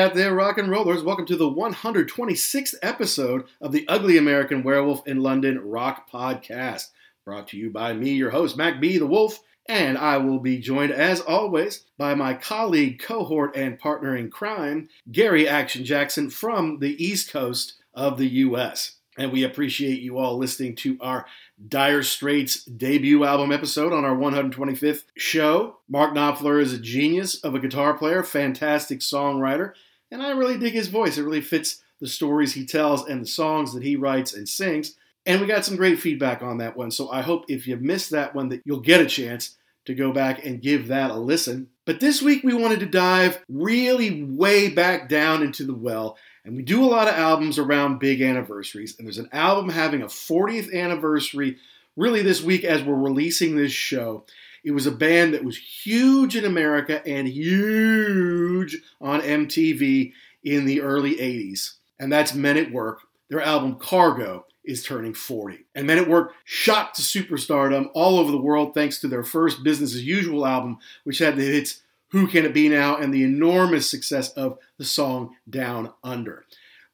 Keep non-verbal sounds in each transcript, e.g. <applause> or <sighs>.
out there, rock and rollers. Welcome to the 126th episode of the Ugly American Werewolf in London Rock Podcast. Brought to you by me, your host, Mac B. the Wolf, and I will be joined, as always, by my colleague, cohort, and partner in crime, Gary Action Jackson from the East Coast of the U.S. And we appreciate you all listening to our Dire Straits debut album episode on our 125th show. Mark Knopfler is a genius of a guitar player, fantastic songwriter, and I really dig his voice. It really fits the stories he tells and the songs that he writes and sings. And we got some great feedback on that one. So I hope if you missed that one that you'll get a chance to go back and give that a listen. But this week we wanted to dive really way back down into the well and we do a lot of albums around big anniversaries. And there's an album having a 40th anniversary really this week as we're releasing this show. It was a band that was huge in America and huge on MTV in the early 80s. And that's Men at Work. Their album Cargo is turning 40. And Men at Work shot to superstardom all over the world thanks to their first Business as Usual album, which had the hits who Can It Be Now and the enormous success of the song Down Under.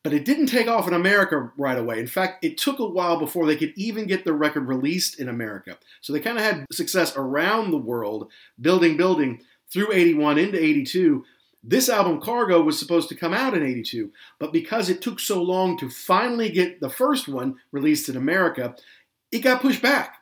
But it didn't take off in America right away. In fact, it took a while before they could even get the record released in America. So they kind of had success around the world, building, building through 81 into 82. This album, Cargo, was supposed to come out in 82, but because it took so long to finally get the first one released in America, it got pushed back.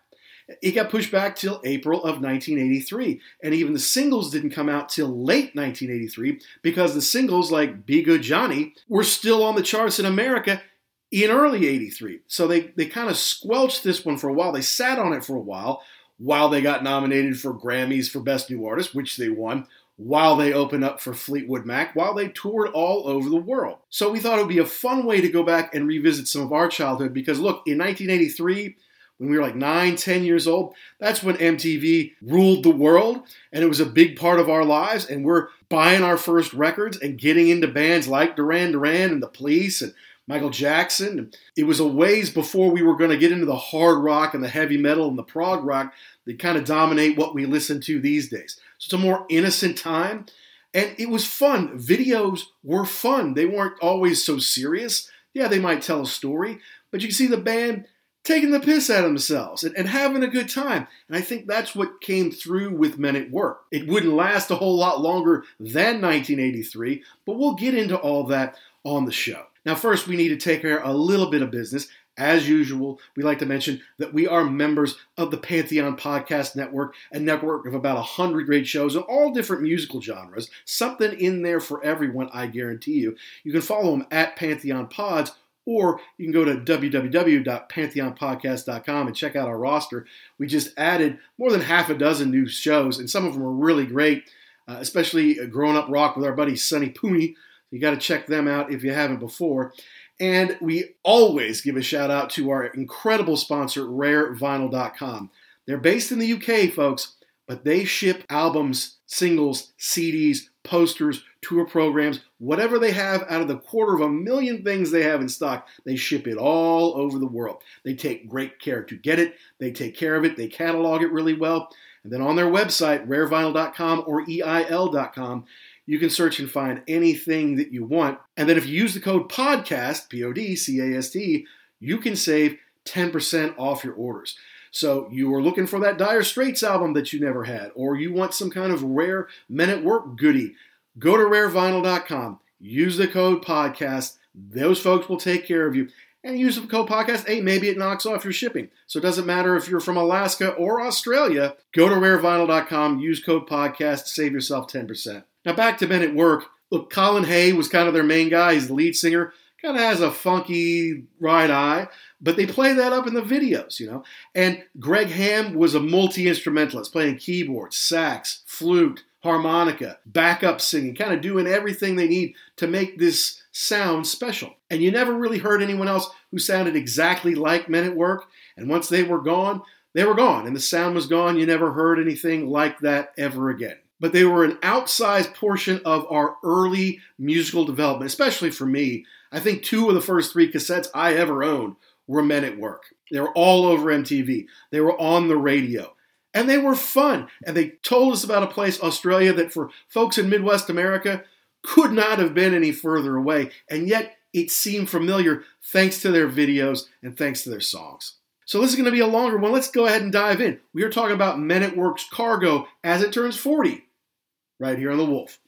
It got pushed back till April of 1983. And even the singles didn't come out till late 1983 because the singles like Be Good Johnny were still on the charts in America in early 83. So they, they kind of squelched this one for a while. They sat on it for a while while they got nominated for Grammys for Best New Artist, which they won, while they opened up for Fleetwood Mac, while they toured all over the world. So we thought it would be a fun way to go back and revisit some of our childhood because look, in 1983, when we were like nine, ten years old, that's when MTV ruled the world and it was a big part of our lives. And we're buying our first records and getting into bands like Duran Duran and The Police and Michael Jackson. It was a ways before we were going to get into the hard rock and the heavy metal and the prog rock that kind of dominate what we listen to these days. So it's a more innocent time. And it was fun. Videos were fun. They weren't always so serious. Yeah, they might tell a story, but you can see the band taking the piss out of themselves and, and, having a good time. And I think that's what came through with Men at Work. It wouldn't last a whole lot longer than 1983, but we'll get into all that on the show. Now, first, we need to take care of a little bit of business. As usual, we like to mention that we are members of the Pantheon Podcast Network, a network of about 100 great shows in all different musical genres. Something in there for everyone, I guarantee you. You can follow them at Pantheon Pods or you can go to www.pantheonpodcast.com and check out our roster. We just added more than half a dozen new shows, and some of them are really great, uh, especially Growing Up Rock with our buddy Sonny Pooney. You got to check them out if you haven't before. And we always give a shout out to our incredible sponsor, rarevinyl.com. They're based in the UK, folks, but they ship albums, singles, CDs, posters, tour programs, whatever they have out of the quarter of a million things they have in stock, they ship it all over the world. They take great care to get it, they take care of it, they catalog it really well. And then on their website, rarevinyl.com or EIL.com, you can search and find anything that you want. And then if you use the code PODCAST, P O D C A S T, you can save 10% off your orders. So you are looking for that Dire Straits album that you never had, or you want some kind of rare Men at Work goodie Go to rarevinyl.com, use the code podcast. Those folks will take care of you. And use the code podcast. Hey, maybe it knocks off your shipping. So it doesn't matter if you're from Alaska or Australia. Go to rarevinyl.com, use code podcast, save yourself 10%. Now back to Men at Work. Look, Colin Hay was kind of their main guy. He's the lead singer. Kind of has a funky right eye, but they play that up in the videos, you know. And Greg Ham was a multi instrumentalist, playing keyboard, sax, flute, harmonica, backup singing, kind of doing everything they need to make this sound special. And you never really heard anyone else who sounded exactly like Men at Work. And once they were gone, they were gone, and the sound was gone. You never heard anything like that ever again. But they were an outsized portion of our early musical development, especially for me. I think two of the first three cassettes I ever owned were Men at Work. They were all over MTV. They were on the radio and they were fun. And they told us about a place, Australia, that for folks in Midwest America could not have been any further away, and yet it seemed familiar thanks to their videos and thanks to their songs. So this is going to be a longer one. Let's go ahead and dive in. We are talking about Men at Work's Cargo as it turns 40, right here on The Wolf.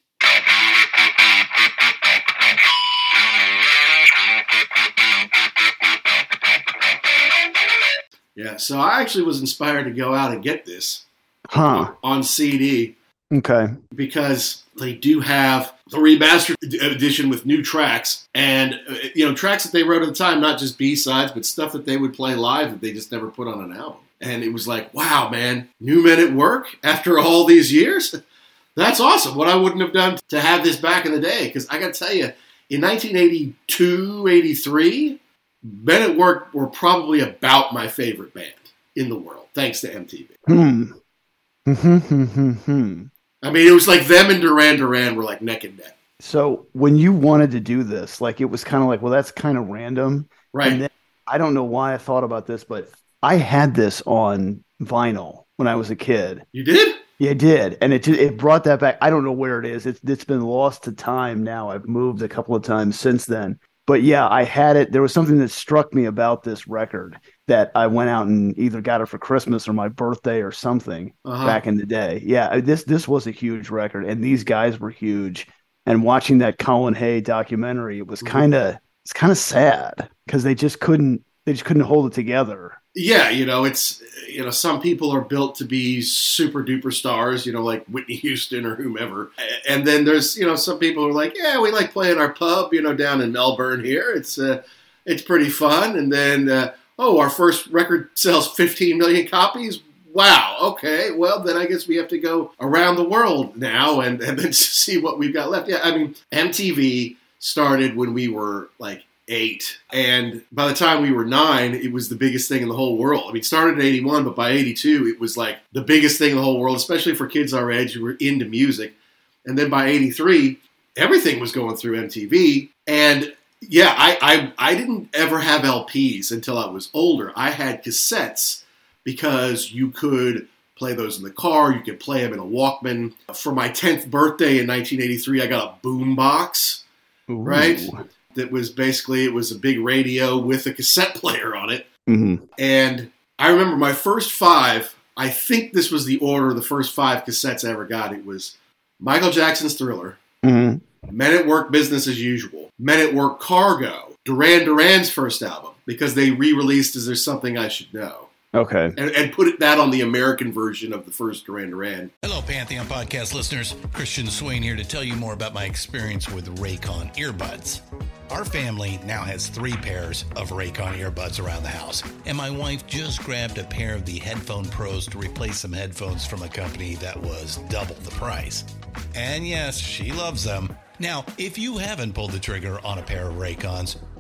Yeah, so I actually was inspired to go out and get this Huh. on CD Okay. because they do have the remastered edition with new tracks and uh, you know tracks that they wrote at the time, not just B sides, but stuff that they would play live that they just never put on an album. And it was like, wow, man, new men at work after all these years. <laughs> That's awesome. What I wouldn't have done to have this back in the day, because I got to tell you, in 1982, 83, Men at Work were probably about my favorite band in the world, thanks to MTV. Hmm. Hmm. Hmm. Hmm. Hmm. I mean, it was like them and Duran Duran were like neck and neck, So when you wanted to do this, like it was kind of like, well, that's kind of random. right? And then I don't know why I thought about this, but I had this on vinyl when I was a kid. you did? Yeah, I did, and it it brought that back. I don't know where it is. It's it's been lost to time now. I've moved a couple of times since then, but yeah, I had it. There was something that struck me about this record that I went out and either got it for Christmas or my birthday or something Uh-huh. back in the day. Yeah, this this was a huge record, and these guys were huge. And watching that Colin Hay documentary, it was Mhm. kind of it's kind of sad because they just couldn't they just couldn't hold it together. Yeah, you know, it's you know, some people are built to be super duper stars, you know, like Whitney Houston or whomever. And then there's, you know, some people are like, yeah, we like playing our pub, you know, down in Melbourne here. It's uh, it's pretty fun. And then, uh, oh, our first record sells 15 million copies. Wow. Okay. Well, then I guess we have to go around the world now and and then <laughs> see what we've got left. Yeah. I mean, MTV started when we were like eight. And by the time we were nine, it was the biggest thing in the whole world. I mean, it started in 81, but by 82, it was like the biggest thing in the whole world, especially for kids our age who were into music. And then by 83, everything was going through MTV. And yeah, I, I, I didn't ever have LPs until I was older. I had cassettes because you could play those in the car, you could play them in a Walkman. For my 10th birthday in 1983, I got a boom box Right. That was basically it was a big radio with a cassette <laughs> player on it Mhm. and i remember my first five i think this was the order of the first five cassettes i ever got it was michael jackson's thriller Mhm. men at work business as usual men at work cargo duran duran's first album because they re-released Is There something i should know Okay. and, and put it, that on the american version of the first duran duran Hello, Pantheon podcast listeners. Christian Swain here to tell you more about my experience with Raycon earbuds. Our family now has three pairs of Raycon earbuds around the house, and my wife just grabbed a pair of the Headphone Pros to replace some headphones from a company that was double the price. And yes, she loves them. Now, if you haven't pulled the trigger on a pair of Raycons,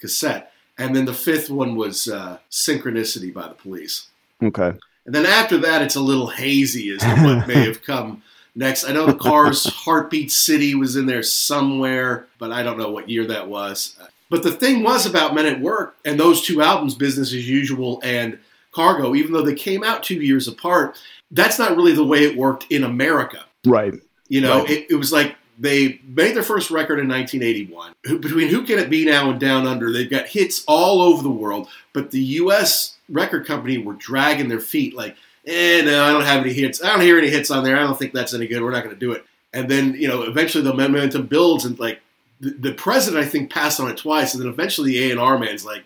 Cassette and then the fifth one was uh, synchronicity by the police Okay. And then after that, it's a little hazy as to what may have <laughs> come next. I know the Cars Heartbeat City was in there somewhere, but I don't know what year that was. But the thing was about Men at Work and those two albums, Business as Usual and Cargo, even though they came out two years apart, that's not really the way it worked in America. Right. You know, Right. it, it was like they made their first record in 1981. Between Who Can It Be Now and Down Under, they've got hits all over the world, but the U.S. record company were dragging their feet like, eh, no, I don't have any hits. I don't hear any hits on there. I don't think that's any good. We're not going to do it. And then, you know, eventually the momentum builds and like the, the president, I think, passed on it twice. And then eventually the A&R man's like,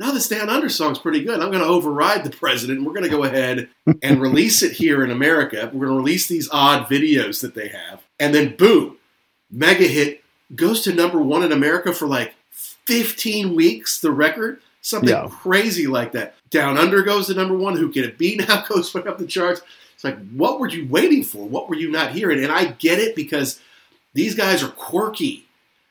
now this Down Under song's pretty good. I'm going to override the president. We're going to go ahead and release it here in America. We're going to release these odd videos that they have. And then, boom, mega hit goes to number one in America for like 15 weeks, the record. Something Yeah. crazy like that. Down Under goes to number one. Who Can It Be Now <laughs> goes way up the charts. It's like, what were you waiting for? What were you not hearing? And I get it because these guys are quirky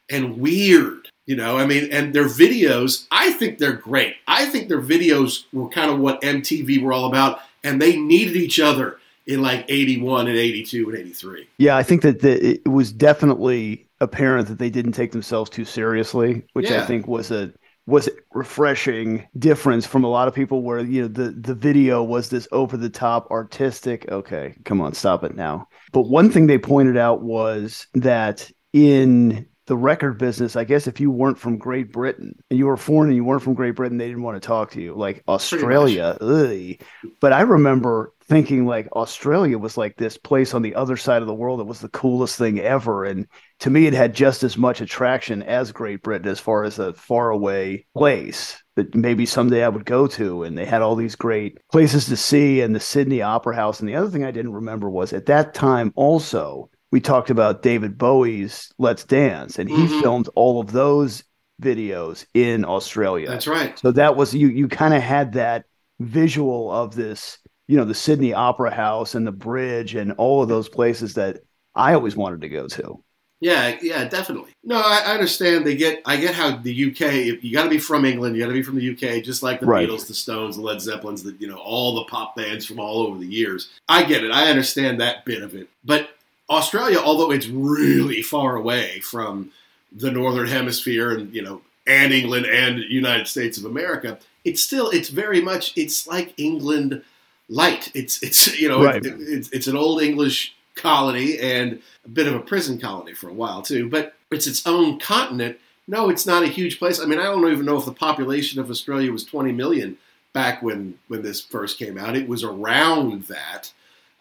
and weird. You know, I mean, and their videos, I think they're great. I think their videos were kind of what MTV were all about, and they needed each other in like 81 and 82 and 83. Yeah, I think that the, it was definitely apparent that they didn't take themselves too seriously, which Yeah. I think was a was a refreshing difference from a lot of people where you know the the video was this over the top artistic okay come on stop it now but one thing they pointed out was that in the record business i guess if you weren't from great britain and you were foreign and you weren't from great britain they didn't want to talk to you like australia ugh. but i remember thinking like australia was like this place on the other side of the world that was the coolest thing ever and to me it had just as much attraction as great britain as far as a faraway place that maybe someday i would go to and they had all these great places to see and the sydney opera house and the other thing i didn't remember was at that time also we talked about david bowie's let's dance and he Mhm. filmed all of those videos in australia That's right. so that was you you kind of had that visual of this, you know, the Sydney Opera House and the bridge and all of those places that I always wanted to go to. Yeah, yeah, definitely. No, I, I understand. They get. I get how the UK. If you got to be from England, you got to be from the UK, just like the Right. Beatles, the Stones, the Led Zeppelins, the you know all the pop bands from all over the years. I get it. I understand that bit of it. But Australia, although it's really far away from the northern hemisphere, and you know, and England and United States of America, it's still it's very much it's like England light. It's it's you know Right. it- it's it's an old English colony and a bit of a prison colony for a while too, but it's its own continent. No, it's not a huge place. I mean, I don't even know if the population of Australia was 20 million back when when this first came out. It was around that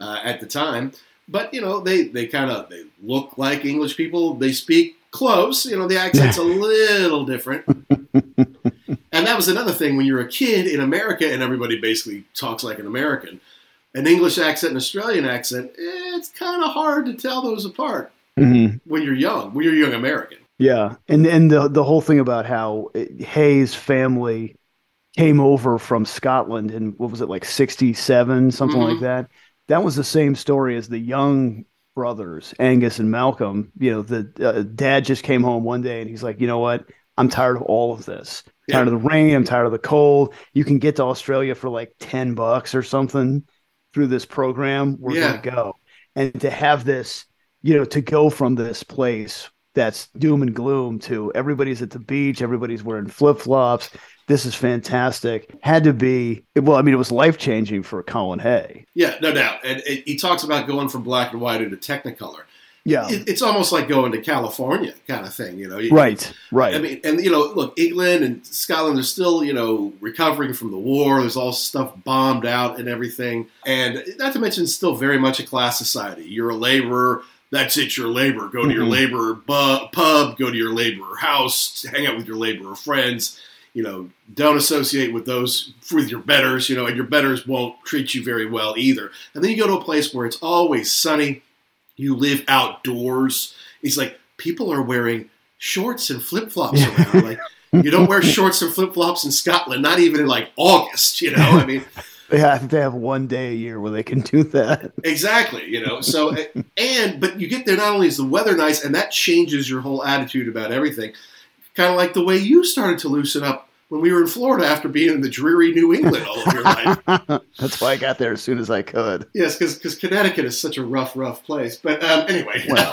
uh, at the time, but you know, they they kind of they look like English people. They speak close. You know, the accent's a little different. <laughs> And that was another thing when you're a kid in America and everybody basically talks like an American. An English accent and Australian accent, it's kind of hard to tell those apart when you're young, when you're a young American. Yeah, and and the the whole thing about how Hay's family came over from Scotland in what was it like sixty seven, something Mhm. like that. That was the same story as the Young brothers, Angus and Malcolm. You know, the uh, dad just came home one day and he's like, you know what? I'm tired of all of this. Tired of the rain. I'm tired of the cold. You can get to Australia for like ten bucks or something through this program. We're Yeah. gonna go, and to have this, you know, to go from this place that's doom and gloom to everybody's at the beach, everybody's wearing flip flops. This is fantastic. Had to be well. I mean, it was life changing for Colin Hay. Yeah, no doubt. And it, he talks about going from black and white into Technicolor. Yeah, It, it's almost like going to California kind of thing, you know. Right, right. I mean, and you know, look, England and Scotland are still, you know, recovering from the war. There's all stuff bombed out and everything, and not to mention, still very much a class society. You're a laborer. That's it. You're a laborer. Go to your Mhm. laborer bu- pub. Go to your laborer house. Hang out with your laborer friends. You know, don't associate with those with your betters. You know, and your betters won't treat you very well either. And then you go to a place where it's always sunny. You live outdoors. It's like people are wearing shorts and flip flops around. <laughs> Like you don't wear shorts and flip flops in Scotland, not even in like August. You know, I mean, <laughs> yeah, I think they have one day a year where they can do that. <laughs> exactly. You know, so and but you get there. Not only is the weather nice, and that changes your whole attitude about everything. Kind of like the way you started to loosen up when we were in Florida after being in the dreary New England all of your life. <laughs> That's why I got there as soon as I could. Yes, because Connecticut is such a rough, rough place. But um, anyway, well,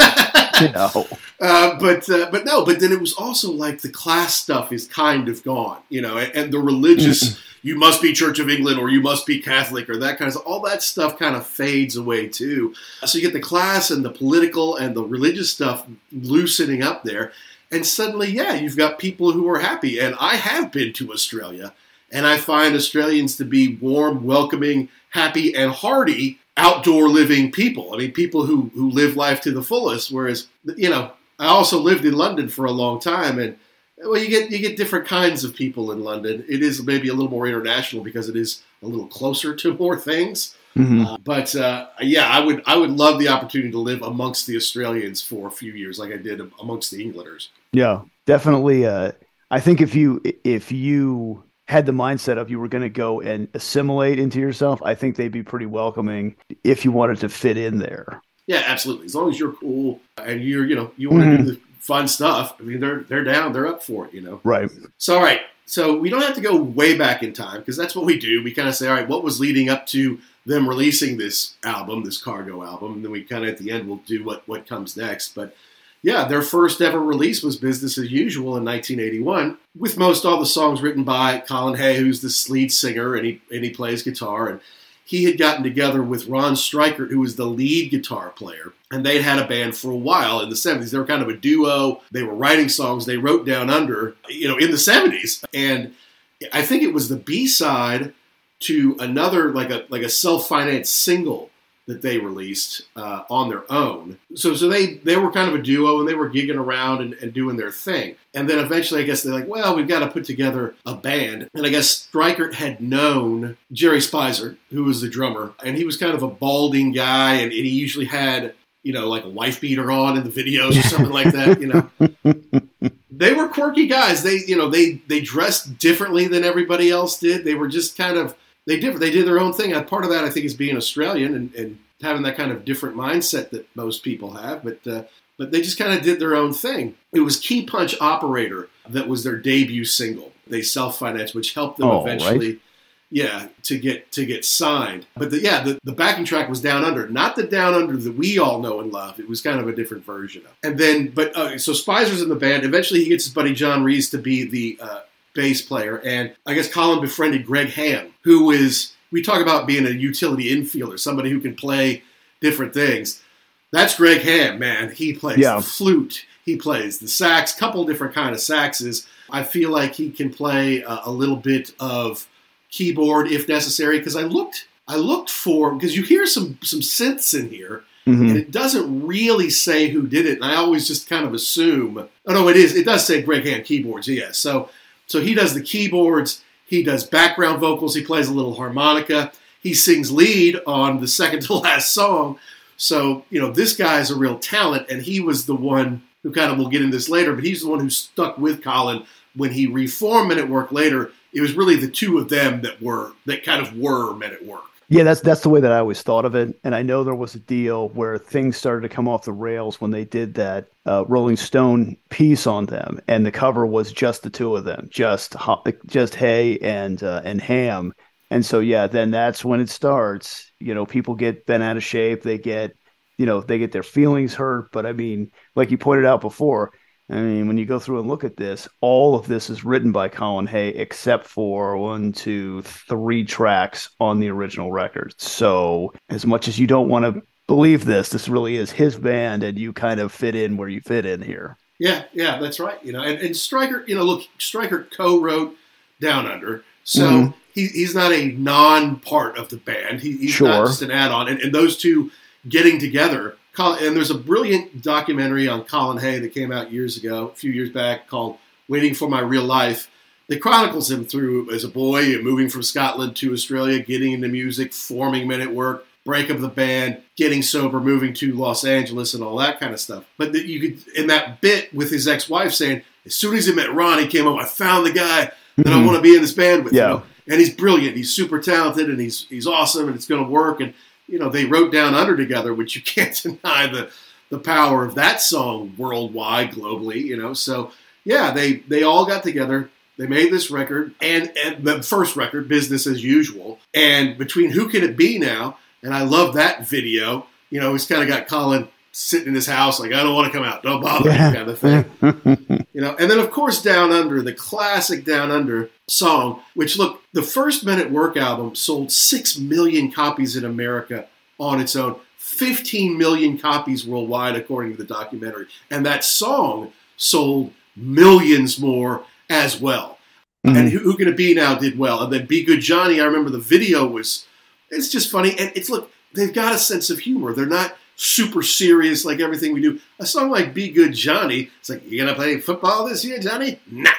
<laughs> you know. Uh, but uh, but no, but then it was also like the class stuff is kind of gone, you know, and, and the religious. you must be Church of England or you must be Catholic or that kind of stuff. All that stuff kind of fades away too. So you get the class and the political and the religious stuff loosening up there. And suddenly, yeah, you've got people who are happy. And I have been to Australia, and I find Australians to be warm, welcoming, happy, and hearty outdoor living people. I mean, people who, who live life to the fullest. Whereas, you know, I also lived in London for a long time, and well, you get you get different kinds of people in London. It is maybe a little more international because it is a little closer to <laughs> more things. Mm-hmm. Uh, but uh, yeah, I would I would love the opportunity to live amongst the Australians for a few years, like I did amongst the Englanders. Yeah, definitely. Uh, I think if you if you had the mindset of you were going to go and assimilate into yourself, I think they'd be pretty welcoming if you wanted to fit in there. Yeah, absolutely. As long as you're cool and you're, you know, you want to mm-hmm. do the fun stuff. I mean, they're they're down, they're up for it, you know. Right. So, all right. So we don't have to go way back in time because that's what we do. We kind of say, all right, what was leading up to them releasing this album, this Cargo album, and then we kind of at the end we'll do what what comes next. But yeah, their first ever release was Business as Usual in 1981, with most all the songs written by Colin Hay, who's the lead singer, and he and he plays guitar. And he had gotten together with Ron Strykert, who was the lead guitar player, and they'd had a band for a while in the 70s. They were kind of a duo. They were writing songs they wrote down under, you know, in the 70s. And I think it was the B side to another like a like a self-financed single that they released uh, on their own. So so they they were kind of a duo and they were gigging around and, and, doing their thing. And then eventually, I guess they're like, well, we've got to put together a band. And I guess Strykert had known Jerry Speiser, who was the drummer, and he was kind of a balding guy, and, and he usually had you know, like a wife beater on in the videos or something like that, you know. <laughs> they were quirky guys. They, you know, they they dressed differently than everybody else did. They were just kind of they did they did their own thing. And part of that, I think, is being Australian and, and having that kind of different mindset that most people have. But uh, but they just kind of did their own thing. It was Key Punch Operator that was their debut single. They self financed, which helped them oh, eventually. Right. Yeah, to get to get signed. But the, yeah, the, the backing track was Down Under, not the Down Under that we all know and love. It was kind of a different version of. And then, but uh, so Speiser's in the band. Eventually, he gets his buddy John Rees to be the uh, bass player. And I guess Colin befriended Greg Ham, who is, we talk about being a utility infielder, somebody who can play different things. That's Greg Ham, man. He plays yeah. the flute, he plays the sax, couple different kind of saxes. I feel like he can play a, a little bit of keyboard if necessary because I looked I looked for because you hear some some synths in here mm-hmm. and it doesn't really say who did it and I always just kind of assume oh no it is it does say Greg Ham keyboards yes so so he does the keyboards, he does background vocals, he plays a little harmonica, he sings lead on the second to <laughs> last song. So, you know, this guy is a real talent, and he was the one who kind of, we'll get into this later, but he's the one who stuck with Colin when he reformed Men at Work later. It was really the two of them that were, that kind of were Men at Work. Yeah, that's that's the way that I always thought of it. And I know there was a deal where things started to come off the rails when they did that uh, Rolling Stone piece on them, and the cover was just the two of them, just just Hay and uh, and Ham. And so yeah, then that's when it starts. You know, people get bent out of shape. They get, you know, they get their feelings hurt. But I mean, like you pointed out before, I mean, when you go through and look at this, all of this is written by Colin Hay except for one, two, three tracks on the original record. So, as much as you don't want to believe this, this really is his band, and you kind of fit in where you fit in here. Yeah, yeah, that's right. You know, and, and Stryker, you know, look, Stryker co-wrote Down Under, so mm-hmm. he, he's not a non-part of the band. He, he's sure. not just an add-on, and, and those two getting together and there's a brilliant documentary on Colin Hay that came out years ago, a few years back, called "Waiting for My Real Life." That chronicles him through as a boy, moving from Scotland to Australia, getting into music, forming Men at Work, break up the band, getting sober, moving to Los Angeles, and all that kind of stuff. But that you could, in that bit with his ex-wife saying, as soon as he met Ron, he came home. I found the guy that mm-hmm. I want to be in this band with. Yeah. You know? And he's brilliant. He's super talented, and he's he's awesome, and it's going to work. And you know, they wrote down under together, which you <laughs> can't deny the the power of that song worldwide, globally. You know, so yeah, they they all got together. They made this record and, and the first record, Business as Usual. And between Who Can It Be Now, and I love that video, you know, it's kind of got Colin sitting in his house, like, I don't want to come out, don't bother me, kind of thing. <laughs> you know, and then of course Down Under, the classic Down Under song, which look, the first Men at Work album sold six million copies in America on its own, 15 million copies worldwide, according to the documentary. And that song sold millions more as well. Mm-hmm. And who, who can it be now did well. And then Be Good Johnny, I remember the video was, it's just funny. And it's, look, they've got a sense of humor. They're not super serious like everything we do. A song like Be Good Johnny, it's like, you gonna play football this year, Johnny? Nah.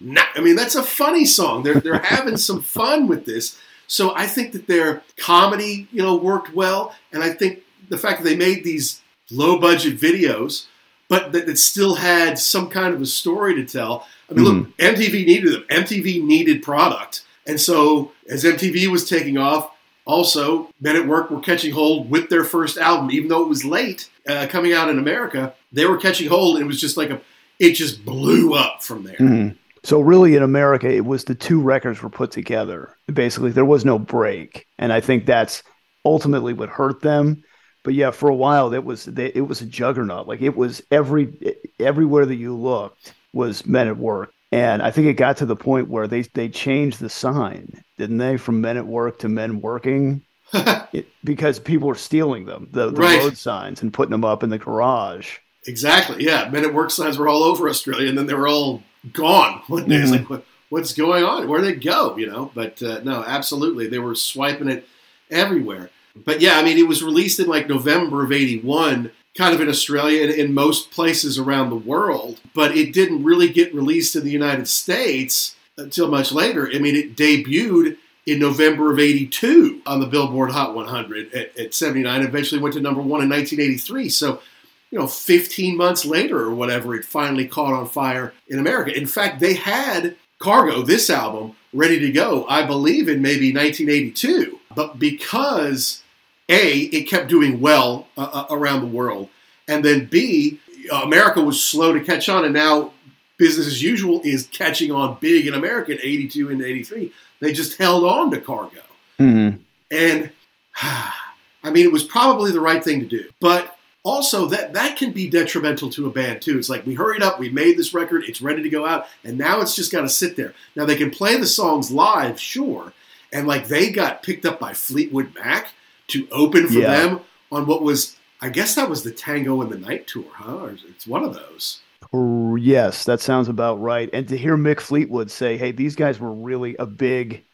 Nah. I mean, that's a funny song. They're, they're having some fun with this. So I think that their comedy, you know, worked well. And I think the fact that they made these low budget videos, but that it still had some kind of a story to tell. I mean, mm-hmm. look, MTV needed them. MTV needed product. And so as MTV was taking off, also, Men at Work were catching hold with their first album, even though it was late uh, coming out in America. They were catching hold, and it was just like a, it just blew up from there. Mm-hmm. So really, in America, it was the two records were put together. Basically, there was no break, and I think that's ultimately what hurt them. But yeah, for a while, it was they, it was a juggernaut. Like it was every everywhere that you looked was Men at Work. And I think it got to the point where they they changed the sign, didn't they, from men at work to men working? <laughs> it, because people were stealing them, the, the right. road signs, and putting them up in the garage. Exactly. Yeah, men at work signs were all over Australia, and then they were all gone <laughs> one day. Mm-hmm. It's like, what, what's going on? Where did they go? You know. But uh, no, absolutely, they were swiping it everywhere. But yeah, I mean, it was released in like November of '81 kind of in Australia and in most places around the world, but it didn't really get released in the United States until much later. I mean, it debuted in November of 82 on the Billboard Hot 100 at, at 79, eventually went to number one in 1983. So, you know, 15 months later or whatever, it finally caught on fire in America. In fact, they had Cargo, this album, ready to go, I believe, in maybe 1982. But because a, it kept doing well uh, uh, around the world, and then B, America was slow to catch on, and now business as usual is catching on big in America in '82 and '83. They just held on to cargo, mm-hmm. and <sighs> I mean, it was probably the right thing to do, but also that that can be detrimental to a band too. It's like we hurried up, we made this record, it's ready to go out, and now it's just got to sit there. Now they can play the songs live, sure, and like they got picked up by Fleetwood Mac to open for yeah. them on what was, I guess that was the Tango in the Night tour, huh? It's one of those. Yes, that sounds about right. And to hear Mick Fleetwood say, "Hey, these guys were really a big,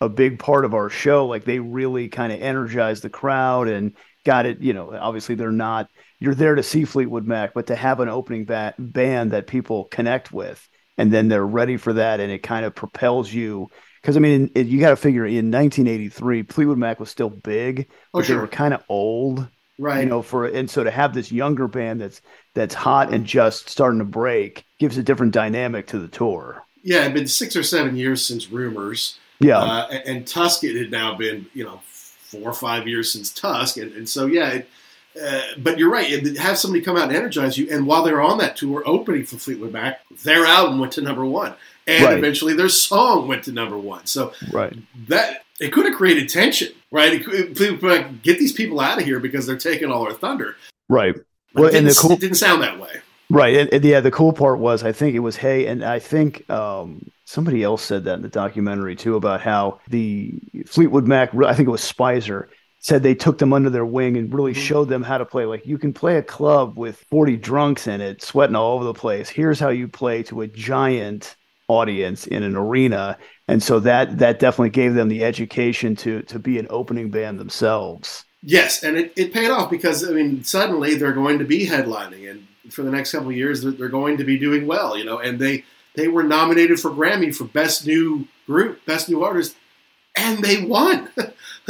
a big part of our show. Like they really kind of energized the crowd and got it. You know, obviously they're not. You're there to see Fleetwood Mac, but to have an opening ba- band that people connect with, and then they're ready for that, and it kind of propels you because I mean, it, you got to figure in 1983, Fleetwood Mac was still big, oh, but sure. they were kind of old, right? You know, for and so to have this younger band that's that's hot and just starting to break gives a different dynamic to the tour. Yeah, it'd been six or seven years since Rumours. Yeah, uh, and, and Tusk it had now been you know four or five years since Tusk, and, and so yeah. It, uh, but you're right. Have somebody come out and energize you. And while they're on that tour, opening for Fleetwood Mac, their album went to number one and right. eventually their song went to number one. So right. that it could have created tension, right? It could, get these people out of here because they're taking all our thunder, right? well, and the cool, it didn't sound that way, right? And, and, yeah, the cool part was I think it was Hay, and I think um, somebody else said that in the documentary too about how the Fleetwood Mac, I think it was Speiser said they took them under their wing and really mm-hmm. showed them how to play. Like you can play a club with 40 drunks in it, sweating all over the place. Here's how you play to a giant audience in an arena. And so that that definitely gave them the education to to be an opening band themselves. Yes and it, it paid off because i mean suddenly they're going to be headlining and for the next couple of years they're, they're going to be doing well you know and they they were nominated for grammy for best new group best new artist and they won. <laughs>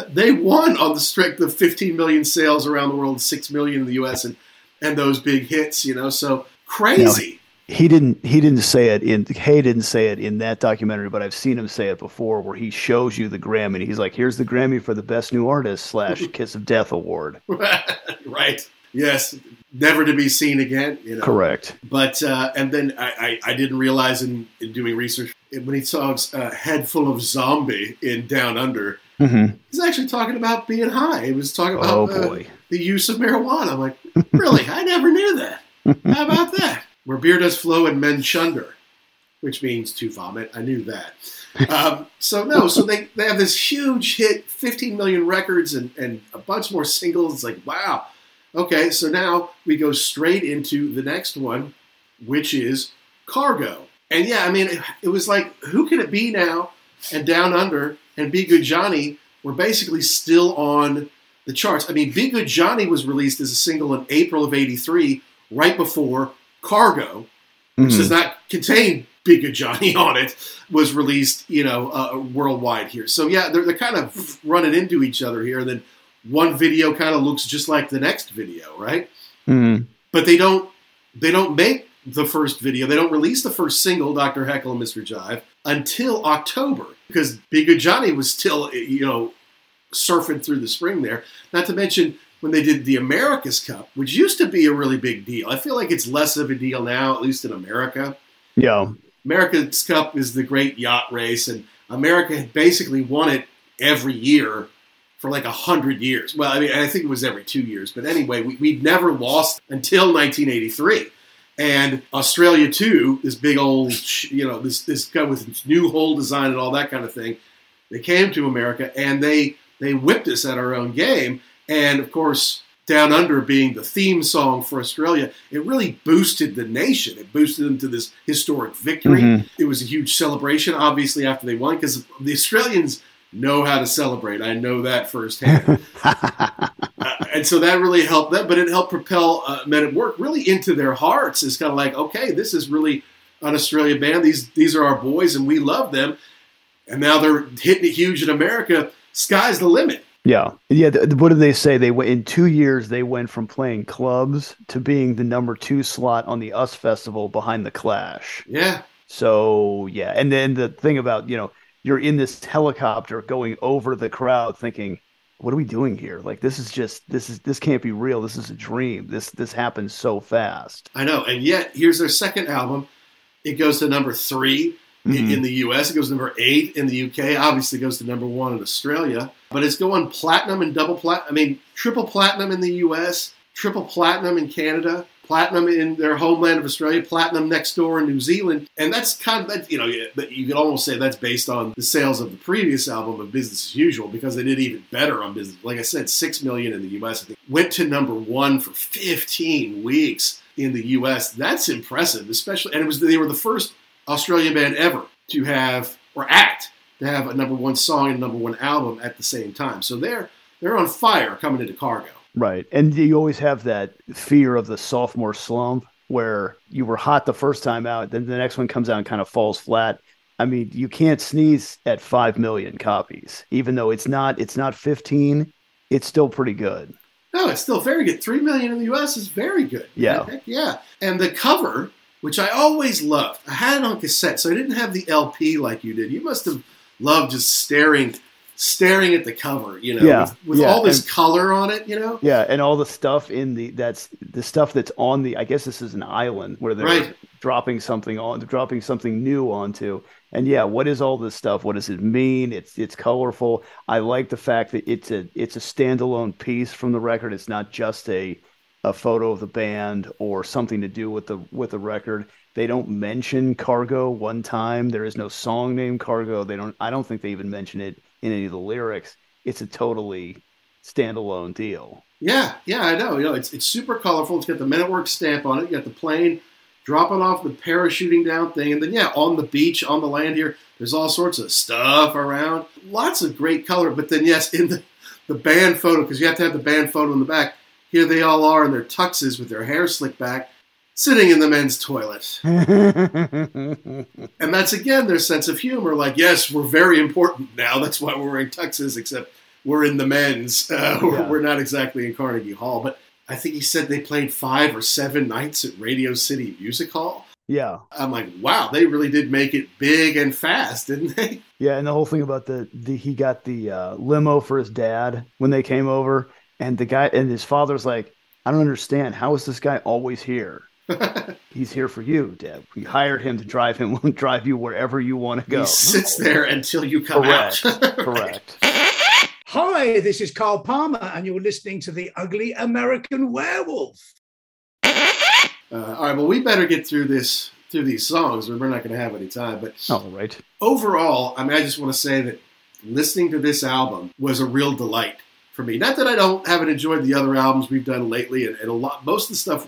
They won on the strength of 15 million sales around the world 6 million in the us and and those big hits you know so crazy he didn't he didn't say it in Hay didn't say it in that documentary, but I've seen him say it before where he shows you the Grammy. And He's like, here's the Grammy for the best new artist slash <laughs> Kiss of Death award. <laughs> right. Yes. never to be seen again. You know, Correct. But uh, and then I, I, I didn't realize in, in doing research when he talks a head full of zombie in Down Under, Mm-hmm. he's actually talking about being high. He was talking Oh about uh, boy. the use of marijuana. I'm like, really? I never knew that. How about that? Where beer does flow and men chunder, which means to vomit. I knew that. Um, so no, so they, they have this huge hit, 15 million records and, and a bunch more singles. It's like, wow. Okay, so now we go straight into the next one, which is Cargo. And yeah, I mean, it, it was like, who can it be now? And Down Under and Be Good Johnny were basically still on the charts. I mean, Be Good Johnny was released as a single in April of 83, right before Cargo, which Mhm. does not contain Good Johnny <laughs> on it, was released, you know, uh, worldwide here. So yeah, they're, they're kind of running into each other here. And then one video kind of looks just like the next video, right? Mhm. But they don't they don't make the first video. They don't release the first single, Dr. Heckyl and Mr. Jive, until October because Be Good Johnny was still, you know, surfing through the spring there. Not to mention when they did the America's Cup, which used to be a really big deal. I feel like it's less of a deal now, at least in America. Yeah. America's Cup is the great yacht race, and America had basically won it every year for like a hundred years. Well, I mean, I think it was every two years, but anyway, we, we'd never lost until 1983. And Australia too, this big old, you know, this this guy with its new hull design and all that kind of thing. They came to America and they they whipped us at our own game. And of course, Down Under being the theme song for Australia, it really boosted the nation. It boosted them to this historic victory. Mhm. It was a huge celebration, obviously, after they won, because the Australians know how to celebrate. I know that firsthand. <laughs> Uh, and so that really helped them, but it helped propel uh, Men at Work really into their hearts. It's kind of like, okay, this is really an Australian band. These these are our boys, and we love them. And now they're hitting it huge in America. Sky's the limit. Yeah, yeah. th- th- what did they say? They went in two years. They went from playing clubs to being the number two slot on the US Festival behind the Clash. Yeah, So yeah, and then the thing about you know you're in this helicopter going over the crowd, thinking, "What are we doing here? Like this is just this is this can't be real. This is a dream. This this happens so fast." I know. And yet, here's their second album. It goes to number 3 in, Mhm. in the US. It goes number eight in the UK. Obviously, goes to number one in Australia. But it's going platinum and double platinum. I mean, triple platinum in the US, triple platinum in Canada, platinum in their homeland of Australia, platinum next door in New Zealand. And that's kind of, that, you know, you you could almost say that's based on the sales of the previous album of Business as Usual because they did even better on Business. Like I said, six million in the US. I think went to number one for 15 weeks in the U.S. That's impressive, especially, and it was they were the first Australian band ever to have or act to have a number one song and number one album at the same time. So they're they're on fire coming into Cargo. Right. And you always have that fear of the sophomore slump where you were hot the first time out, then the next one comes out and kind of falls flat. I mean, you can't sneeze at 5 million copies. Even though it's not it's not 15, it's still pretty good. No, it's still very good. Three million in the U.S. is very good. Yeah. Heck yeah. And the cover, which I always loved, I had it on cassette, so I didn't have the LP like you did. You must have loved just staring, staring at the cover. You know, Yeah, with, with yeah, all this and- color on it. You know, Yeah, and all the stuff in the that's the stuff that's on the I guess this is an island where they're Right. dropping something on dropping something new onto. And yeah, what is all this stuff? What does it mean? It's it's colorful. I like the fact that it's a it's a standalone piece from the record. It's not just a a photo of the band or something to do with the with the record. They don't mention Cargo one time. There is no song named Cargo. They don't I don't think they even mention it in any of the lyrics. It's a totally standalone deal. Yeah, yeah, I know. You know, it's it's super colorful. It's got the Men at Work stamp on it. You got the plane dropping off the parachuting down thing, and then yeah, on the beach, on the land here, there's all sorts of stuff around. Lots of great color, but then yes, in the the band photo because you have to have the band photo in the back. Here they all are in their tuxes with their hair slicked back, sitting in the men's toilet. <laughs> And that's again their sense of humor. Like, yes, we're very important now. That's why we're wearing tuxes, except we're in the men's. Uh, <laughs> we're, Yeah. we're not exactly in Carnegie Hall. But I think he said they played five or seven nights at Radio City Music Hall. yeah. I'm like, wow, they really did make it big and fast, didn't they? Yeah, and the whole thing about the, the he got the uh, limo for his dad when they came over, and the guy and his father's like, I don't understand. How is this guy always here? <laughs> He's here for you, Deb. We hired him to drive him, <laughs> drive you wherever you want to go. He sits there until you come Correct. out. <laughs> Correct. Hi, this is Carl Palmer, and you're listening to The Ugly American Werewolf. Uh, all right, well, we better get through this through these songs, or we're not going to have any time. But All right. overall, I mean, I just want to say that listening to this album was a real delight for me. Not that I don't haven't enjoyed the other albums we've done lately, and, and a lot, most of the stuff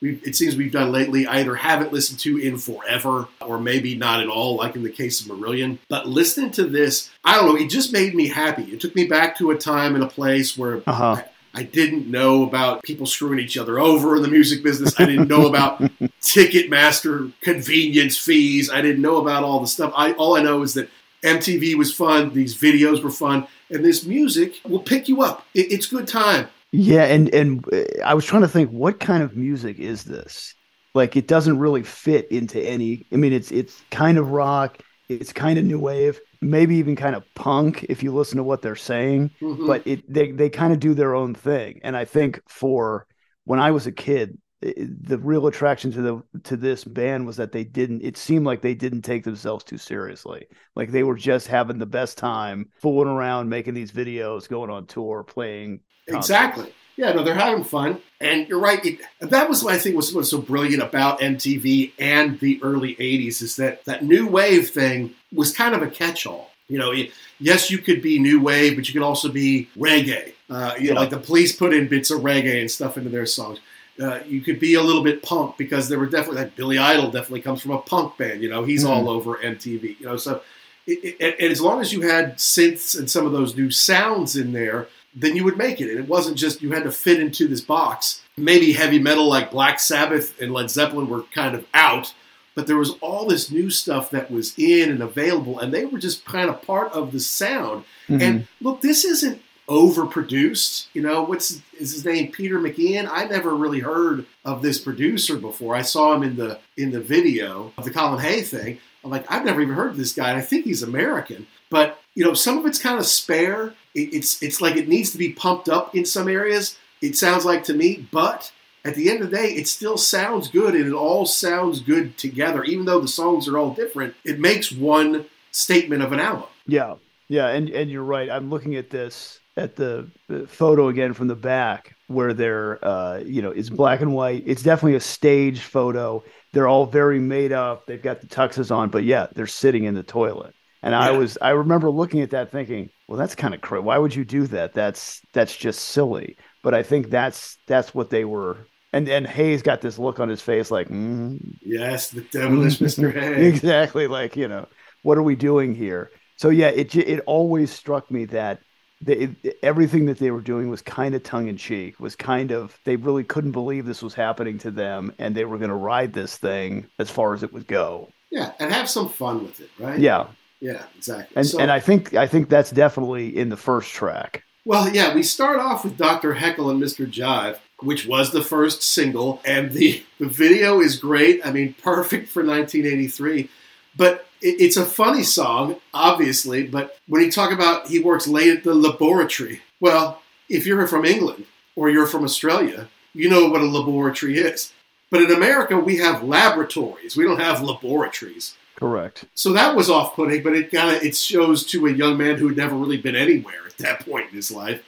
we it seems we've done lately, I either haven't listened to in forever, or maybe not at all, like in the case of Marillion. But listening to this, I don't know, it just made me happy. It took me back to a time and a place where Uh huh. I didn't know about people screwing each other over in the music business. I didn't know about <laughs> Ticketmaster convenience fees. I didn't know about all the stuff. I all I know is that MTV was fun. These videos were fun, and this music will pick you up. It, it's good time. Yeah, and and uh, I was trying to think, what kind of music is this? Like, it doesn't really fit into any. I mean, it's it's kind of rock. It's kind of new wave, maybe even kind of punk if you listen to what they're saying. Mhm. But it they they kind of do their own thing. And I think for when I was a kid, the real attraction to the to this band was that they didn't. It seemed like they didn't take themselves too seriously. Like they were just having the best time, fooling around, making these videos, going on tour, playing. Exactly. Yeah, no, they're having fun, and you're right. It, that was what I think was, was so brilliant about MTV and the early '80s is that that new wave thing was kind of a catch-all. You know, it- yes, you could be new wave, but you could also be reggae. Uh, you know, like the Police put in bits of reggae and stuff into their songs. Uh, you could be a little bit punk because there were definitely like Billy Idol definitely comes from a punk band. You know, he's Mhm. all over MTV. You know, so it, it, and as long as you had synths and some of those new sounds in there, then you would make it. And it wasn't just you had to fit into this box. Maybe heavy metal like Black Sabbath and Led Zeppelin were kind of out, but there was all this new stuff that was in and available, and they were just kind of part of the sound. Mhm. And look, this isn't overproduced. You know, what's is his name? Peter McIan. I never really heard of this producer before. I saw him in the in the video of the Colin Hay thing. I'm like, I've never even heard of this guy. And I think he's American, but you know, some of it's kind of spare. It, it's it's like it needs to be pumped up in some areas. It sounds like to me, but at the end of the day, it still sounds good, and it all sounds good together. Even though the songs are all different, it makes one statement of an album. Yeah, yeah, and and you're right. I'm looking at this at the, the photo again from the back where they're, uh, you know, it's black and white. It's definitely a staged photo. They're all very made up. They've got the tuxes on, but yeah, they're sitting in the toilet. And I was, I remember looking at that thinking, well, that's kind of crazy. Why would you do that? That's that's just silly. But I think that's that's what they were. And and Hay's got this look on his face, like, mm, Yes, the devilish <laughs> Mr. hayes exactly like you know what are we doing here so yeah it it always struck me that they, everything that they were doing was kind of tongue in cheek was kind of they really couldn't believe this was happening to them and they were going to ride this thing as far as it would go Yeah, and have some fun with it, right? yeah yeah, exactly. and So- and i think i think that's definitely in the first track Well, yeah, we start off with Dr. Heckyl and Mr. Jive, which was the first single, and the, the video is great. I mean, perfect for 1983. But it, it's a funny song, obviously. But when you talk about he works late at the laboratory, well, if you're from England or you're from Australia, you know what a laboratory is. But in America, we have laboratories. We don't have laboratories. correct So that was off-putting, but it kind of it shows to a young man who had never really been anywhere at that point in his life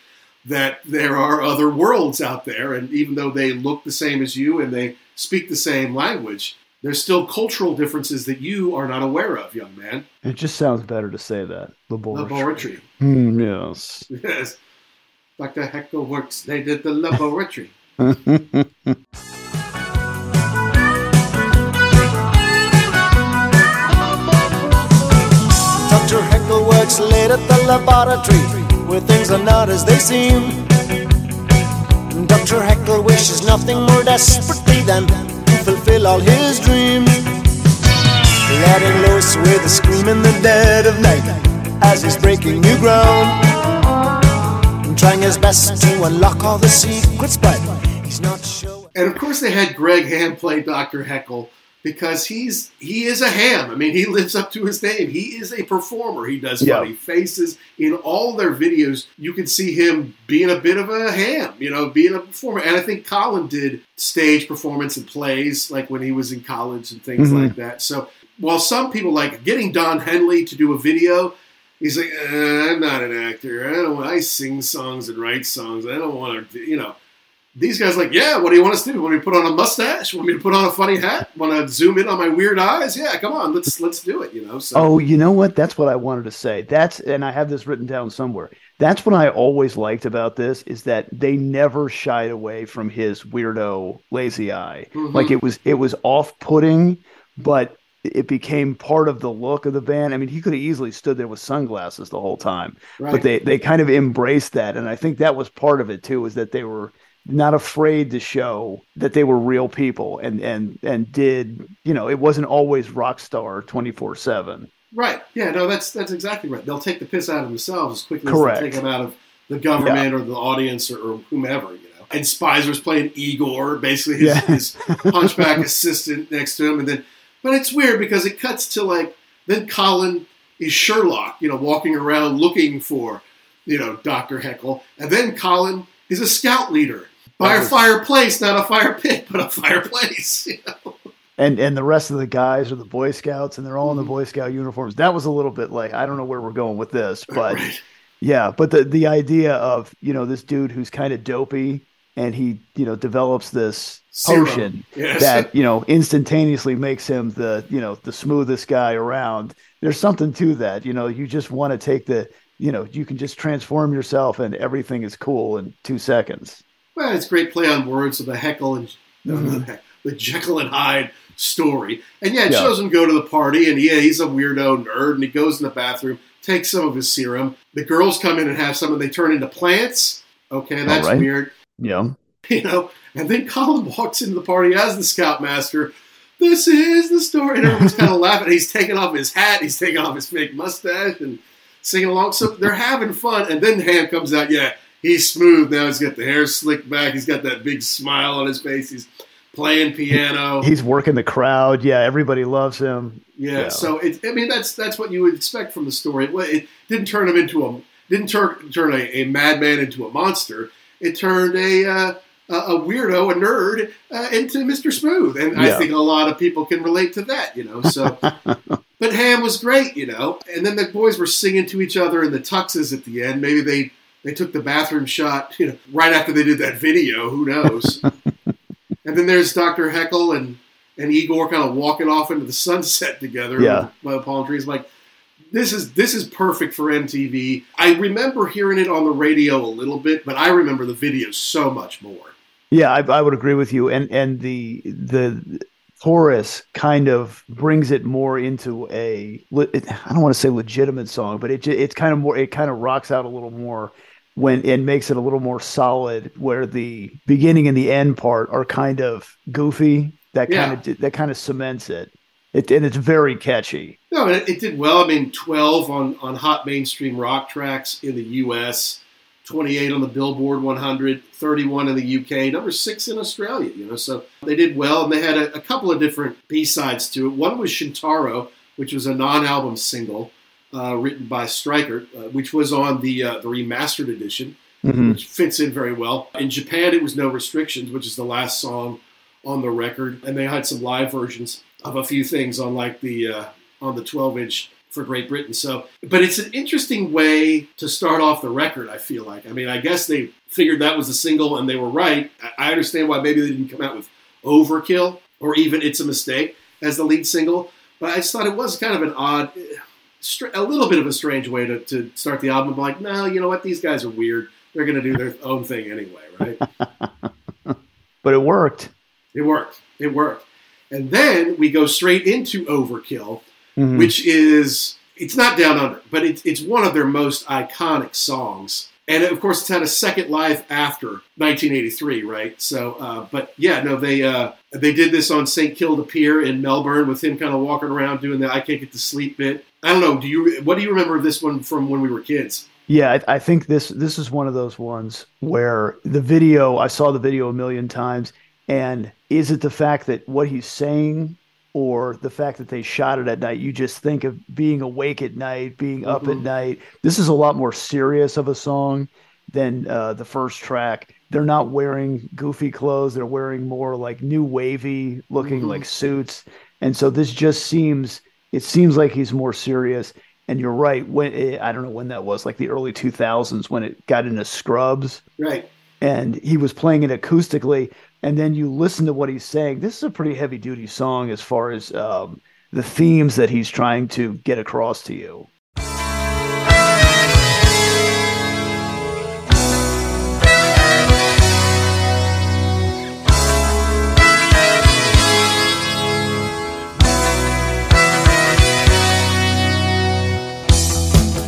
that there are other worlds out there, and even though they look the same as you and they speak the same language, there's still cultural differences that you are not aware of, young man. it just sounds better to say that laboratory, Laboratory, Hmm, yes yes. Dr. Heckyl works. They did the laboratory. Dr. Heckyl works late at the laboratory where things are not as they seem. Dr. Heckyl wishes nothing more desperately than to fulfill all his dreams. Letting loose with a scream in the dead of night as he's breaking new ground. And trying his best to unlock all the secrets, but he's not sure. And of course, they had Greg Ham play Dr. Heckyl because he's he is a ham. I mean, he lives up to his name. He is a performer. He does Yeah. funny faces in all their videos. You can see him being a bit of a ham, you know, being a performer. And I think Colin did stage performance and plays like when he was in college and things Mhm. like that. So while some people like getting Don Henley to do a video. He's like, "Uh, I'm not an actor. I don't. want I sing songs and write songs. I don't want to. You know, these guys like, yeah. What do you want us to do? Want me to put on a mustache? Want me to put on a funny hat? Want to zoom in on my weird eyes? Yeah, come on. Let's let's do it. You know. So Oh, you know what? That's what I wanted to say. That's and I have this written down somewhere. That's what I always liked about this is that they never shied away from his weirdo lazy eye. Mhm. Like it was it was off-putting, but it became part of the look of the band. I mean, he could have easily stood there with sunglasses the whole time, right. but they they kind of embraced that, and I think that was part of it too. Is that they were not afraid to show that they were real people and and and did you know it wasn't always rock star 24/7 Right. Yeah. No. That's that's exactly right. They'll take the piss out of themselves as quickly Correct. as they take them out of the government or the audience or, or whomever. You know. And Speiser's playing Igor, basically his, Yeah. his hunchback assistant next to him, and then. But it's weird because it cuts to like then Colin is Sherlock, you know, walking around looking for, you know, Doctor Heckyl, and then Colin is a scout leader by That a fireplace, not a fire pit, but a fireplace. <laughs> You know? and and the rest of the guys are the boy scouts and they're all in the Mhm. boy scout uniforms that was a little bit like i don't know where we're going with this <laughs> but Right. yeah but the the idea of you know this dude who's kind of dopey and he you know develops this Serum. potion Yes. that you know instantaneously makes him the you know the smoothest guy around there's something to that you know you just want to take the you know you can just transform yourself and everything is cool in two seconds Well, it's a great play on words of the Heckyl and Mhm. the Jekyll and Hyde story. And yeah, it Yeah. shows him go to the party, and yeah, he's a weirdo nerd, and he goes in the bathroom, takes some of his serum. The girls come in and have some, and they turn into plants. Okay, that's right. weird, yeah <laughs> you know. And then Colin walks into the party as the scoutmaster. This is the story, and everyone's kind of <laughs> laughing. He's taking off his hat, he's taking off his fake mustache, and singing along. So they're having fun, and then Ham comes out. Yeah, he's smooth now. He's got the hair slicked back. He's got that big smile on his face. He's playing piano. he's working the crowd yeah everybody loves him yeah, Yeah. So it, I mean, that's that's what you would expect from the story. It didn't turn him into a didn't turn turn a, a madman into a monster. It turned a uh, a weirdo, a nerd, uh, into Mr. Smooth, and I think a lot of people can relate to that. You know, so. <laughs> But Ham was great, you know. And then the boys were singing to each other in the tuxes at the end. Maybe they they took the bathroom shot, <laughs> you know, right after they did that video. Who knows? <laughs> and then there's Dr. Heckyl and and Igor kind of walking off into the sunset <laughs> together Yeah. by the palm trees. Like this is this is perfect for MTV. I remember hearing it on the radio a little bit, but I remember the video so much more. Yeah, I, I would agree with you. And and the the chorus kind of brings it more into a I don't want to say legitimate song, but it it's kind of more it kind of rocks out a little more when it makes it a little more solid. Where the beginning and the end part are kind of goofy. That Yeah. kind of that kind of cements it. It and it's very catchy. No, it, it did well. I mean, 12 on, on hot mainstream rock tracks in the U.S., 28 on the Billboard 100, 31 in the UK, number six in Australia. You know, so they did well, and they had a, a couple of different B sides to it. One was Shintaro, which was a non-album single written by Strykert, uh, which was on the uh, the remastered edition Mhm. which fits in very well. In Japan, it was No Restrictions, which is the last song on the record, and they had some live versions of a few things on like the uh, on the 12 inch for Great Britain. So, but it's an interesting way to start off the record. I feel like. I mean, I guess they figured that was a single, and they were right. I I understand why maybe they didn't come out with Overkill or even It's a Mistake as the lead single, but I just thought it was kind of an odd. A little bit of a strange way to, to start the album. I'm like, no, you know what? These guys are weird. They're going to do their own thing anyway, right? <laughs> But it worked. It worked. It worked. And then we go straight into Overkill, Mhm. which is it's not Down Under, but it's it's one of their most iconic songs. And of course, it's had a second life after 1983, right? So, uh, but yeah, no, they uh, they did this on St Kilda Pier in Melbourne with him kind of walking around doing the "I can't get to sleep" bit. I don't know. Do you what do you remember of this one from when we were kids? Yeah, I, I think this this is one of those ones where the video I saw the video a million times, and is it the fact that what he's saying, or the fact that they shot it at night. You just think of being awake at night, being mm-hmm. up at mm-hmm. night. This is a lot more serious of a song than uh, the first track. They're not wearing goofy clothes. They're wearing more like new wavy looking mm-hmm. like suits. And so this just seems it seems like he's more serious. And you're right. When it, I don't know when that was, like the early 2000s, when it got into Scrubs, right? And he was playing it acoustically, and then you listen to what he's saying. This is a pretty heavy duty song as far as um, the themes that he's trying to get across to you.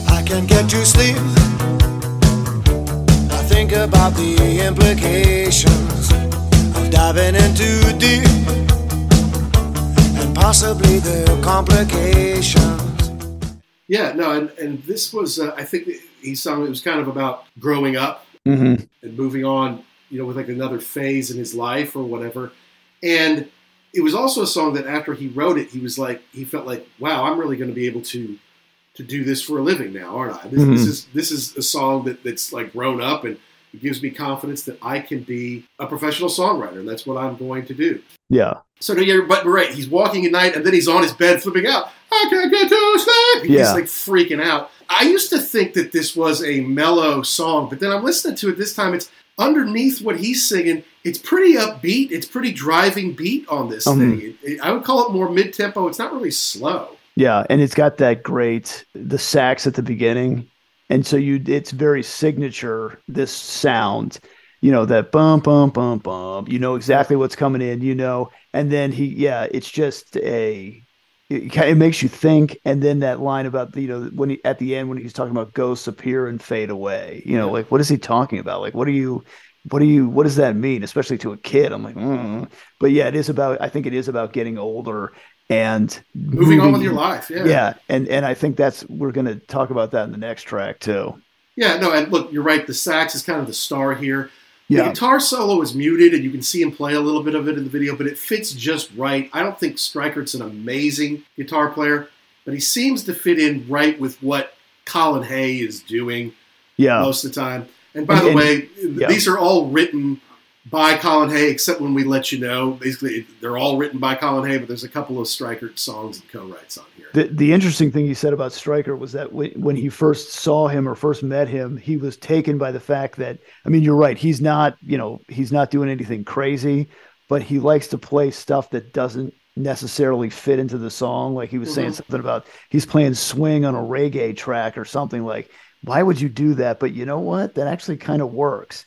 I can get sleep. I think about the implications of diving into deep and possibly the complications. Yeah, no, and, and this was, uh, I think he sung, it was kind of about growing up mm-hmm. and moving on, you know, with like another phase in his life or whatever. And it was also a song that after he wrote it, he was like, he felt like, wow, I'm really going to be able to to do this for a living now, aren't I? This, mm-hmm. this, is this is a song that, that's like grown up and it gives me confidence that I can be a professional songwriter, that's what I'm going to do. Yeah. So yeah, but right, he's walking at night and then he's on his bed flipping out. I can't get to sleep. Yeah. He's like freaking out. I used to think that this was a mellow song, but then I'm listening to it this time. It's underneath what he's singing. It's pretty upbeat. It's pretty driving beat on this um, thing. It, it, I would call it more mid tempo. It's not really slow. Yeah, and it's got that great the sax at the beginning, and so you it's very signature this sound. You know that bump bump bump bump. You know exactly what's coming in. You know, and then he yeah, it's just a it, it makes you think. And then that line about you know when he at the end when he's talking about ghosts appear and fade away. You know, like what is he talking about? Like what are you? what do you what does that mean especially to a kid i'm like mm. but yeah it is about i think it is about getting older and moving, moving, on with your life. Yeah, yeah, and and I think that's we're going to talk about that in the next track too. Yeah, no, and look, you're right. The sax is kind of the star here. Yeah. The guitar solo is muted, and you can see him play a little bit of it in the video, but it fits just right. I don't think Strykert's an amazing guitar player, but he seems to fit in right with what Colin Hay is doing yeah. most of the time. And by and, the way, yeah. these are all written by Colin Hay, except when we let you know. Basically, they're all written by Colin Hay, but there's a couple of Strykert songs and co-writes on here. The, the interesting thing you said about Strykert was that when he first saw him or first met him, he was taken by the fact that I mean, you're right. He's not, you know, he's not doing anything crazy, but he likes to play stuff that doesn't necessarily fit into the song. Like he was mm-hmm. saying something about he's playing swing on a reggae track or something like. Why would you do that? But you know what? That actually kind of works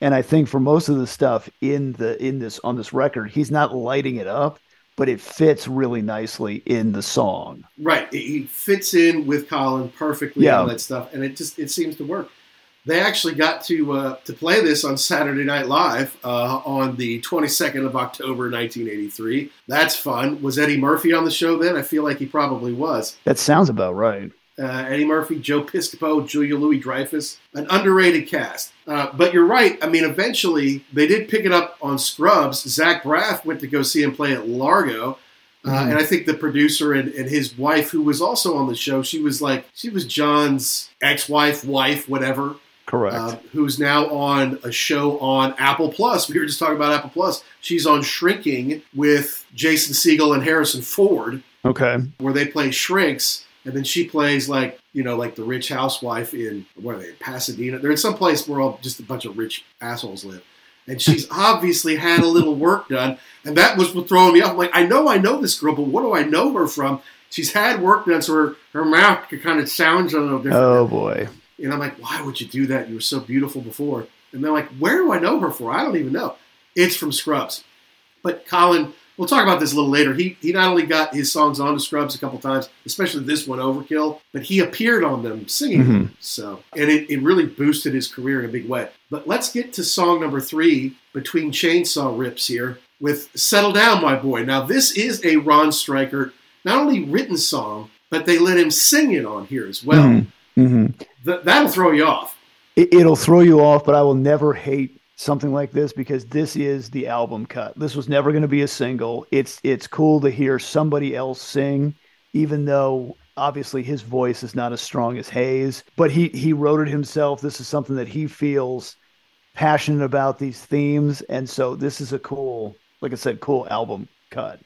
and I think for most of the stuff in the in this on this record, he's not lighting it up, but it fits really nicely in the song. Right, he fits in with Colin perfectly yeah. that stuff, and it just it seems to work. They actually got to uh, to play this on Saturday Night Live uh, on the 22nd of October, 1983. That's fun. Was Eddie Murphy on the show then? I feel like he probably was. That sounds about right uh, Eddie Murphy, Joe Piscopo, Julia Louis Dreyfus, an underrated cast. Uh, but you're right. I mean, eventually they did pick it up on Scrubs. Zach Braff went to go see him play at Largo. Uh, mm-hmm. And I think the producer and, and, his wife, who was also on the show, she was like, she was John's ex wife, wife, whatever. Correct. Uh, who's now on a show on Apple Plus. We were just talking about Apple Plus. She's on Shrinking with Jason Segel and Harrison Ford. Okay. Where they play shrinks and then she plays like you know like the rich housewife in what are they Pasadena? They're in some place where all just a bunch of rich assholes live, and she's <laughs> obviously had a little work done, and that was what throwing me off. I'm like I know I know this girl, but what do I know her from? She's had work done, so her, her mouth kind of sounds a little different. Oh boy! And I'm like, why would you do that? You were so beautiful before. And they're like, where do I know her for? I don't even know. It's from Scrubs. But Colin we'll talk about this a little later. He he not only got his songs on onto Scrubs a couple times, especially this one, Overkill, but he appeared on them singing. Mm-hmm. So, and it, it really boosted his career in a big way. But let's get to song number three, Between Chainsaw Rips here, with Settle Down, My Boy. Now, this is a Ron Strykert, not only written song, but they let him sing it on here as well. Mm-hmm. mm-hmm. Th- that'll throw you off. It, it'll throw you off, but I will never hate something like this because this is the album cut. This was never going to be a single. It's it's cool to hear somebody else sing, even though obviously his voice is not as strong as Hay's, but he he wrote it himself. This is something that he feels passionate about these themes, and so this is a cool, like I said, cool album cut.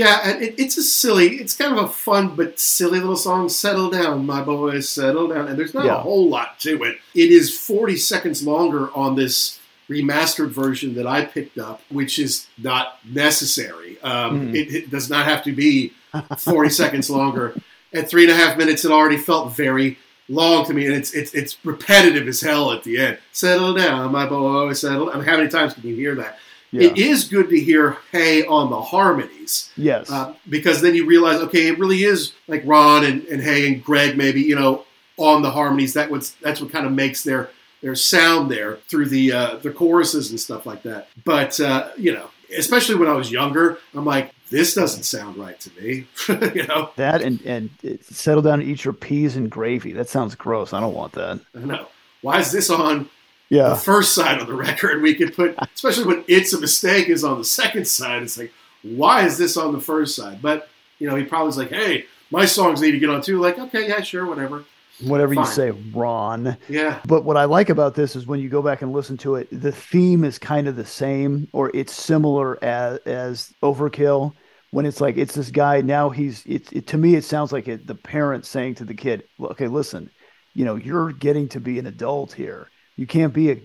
Yeah, and it, it's a silly, it's kind of a fun but silly little song. Settle down, my boy, settle down. And there's not a whole lot to it. It is 40 seconds longer on this remastered version that I picked up, which is not necessary. Um, Mhm. it, it does not have to be 40 seconds longer. <laughs> At three and a half minutes, it already felt very long to me, and it's it's it's repetitive as hell at the end. Settle down, my boy, settle. I mean, how many times can you hear that? Yeah. It is good to hear "Hay" on the harmonies yes. uh, because then you realize, okay, it really is like Ron and, and Hay and Greg, maybe you know, on the harmonies. That what's that's what kind of makes their their sound there through the uh, the choruses and stuff like that. But uh, you know, especially when I was younger, I'm like, this doesn't sound right to me. <laughs> you know, that and and it- settle down and eat your peas and gravy. That sounds gross. I don't want that. I know. Why is this on the first side of the record? We could put, <laughs> especially when "It's a Mistake" is on the second side. It's like, why is this on the first side? But you know, he probably was like, hey, my songs need to get on too. Like, okay, yeah, sure, whatever. Whatever you say, Ron. Yeah. But what I like about this is when you go back and listen to it, the theme is kind of the same or it's similar as as Overkill. When it's like it's this guy now he's it's it, to me it sounds like it, the parent saying to the kid, "Well, "Okay, listen, you know you're getting to be an adult here. You can't be a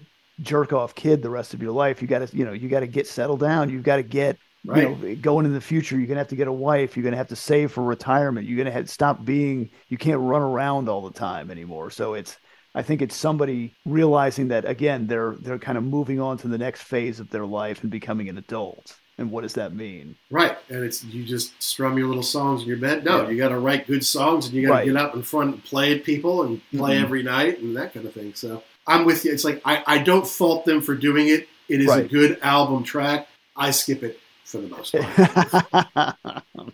jerk off kid the rest of your life. You got to you know you got to get settled down. You've got to get Right. you know going in the future. You're gonna have to get a wife. You're gonna have to save for retirement. You're gonna have to stop being. You can't run around all the time anymore. So it's I think it's somebody realizing that again they're they're kind of moving on to the next phase of their life and becoming an adult. And what does that mean? Right, and it's you just strum your little songs in your bed. No, Yeah. you got to write good songs, and you got to Right. get out in front and play at people and play Mhm. every night and that kind of thing. So I'm with you. It's like I, I don't fault them for doing it. It is a good album track. I skip it for the most part,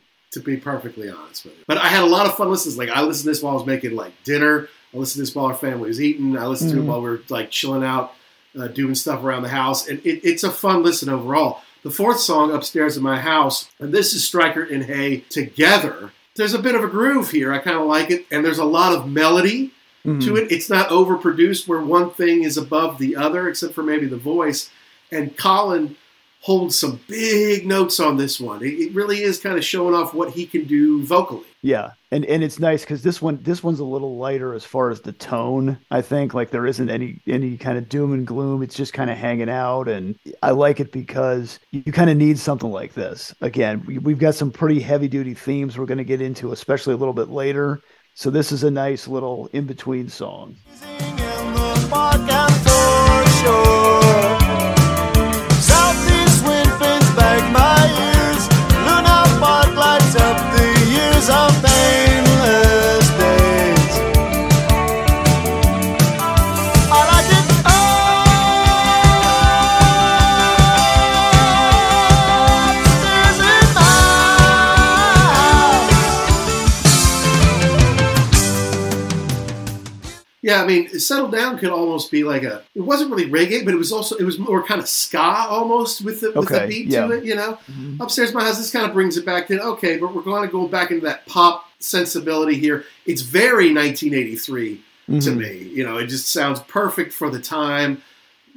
<laughs> to be perfectly honest with you. But I had a lot of fun listening. Like I listened to this while I was making like dinner. I listened to this while our family was eating. I listened to it Mhm. while we were like chilling out, uh, doing stuff around the house, and it, it's a fun listen overall. The fourth song, Upstairs in My House, and this is Strykert and Hay together. There's a bit of a groove here. I kind of like it, and there's a lot of melody Mhm. to it. It's not overproduced where one thing is above the other, except for maybe the voice. And Colin holds some big notes on this one. It, it really is kind of showing off what he can do vocally. Yeah, and and it's nice because this one this one's a little lighter as far as the tone. I think like there isn't any any kind of doom and gloom. It's just kind of hanging out, and I like it because you, kind of need something like this. Again, we, we've got some pretty heavy duty themes we're going to get into, especially a little bit later. So this is a nice little in between song. Yeah, I mean, Settle Down could almost be like a. It wasn't really reggae, but it was also it was more kind of ska almost with the with the beat yeah. to it. You know, upstairs my house. This kind of brings it back to okay, but we're going to go back into that pop sensibility here. It's very 1983 to Mhm. me. You know, it just sounds perfect for the time.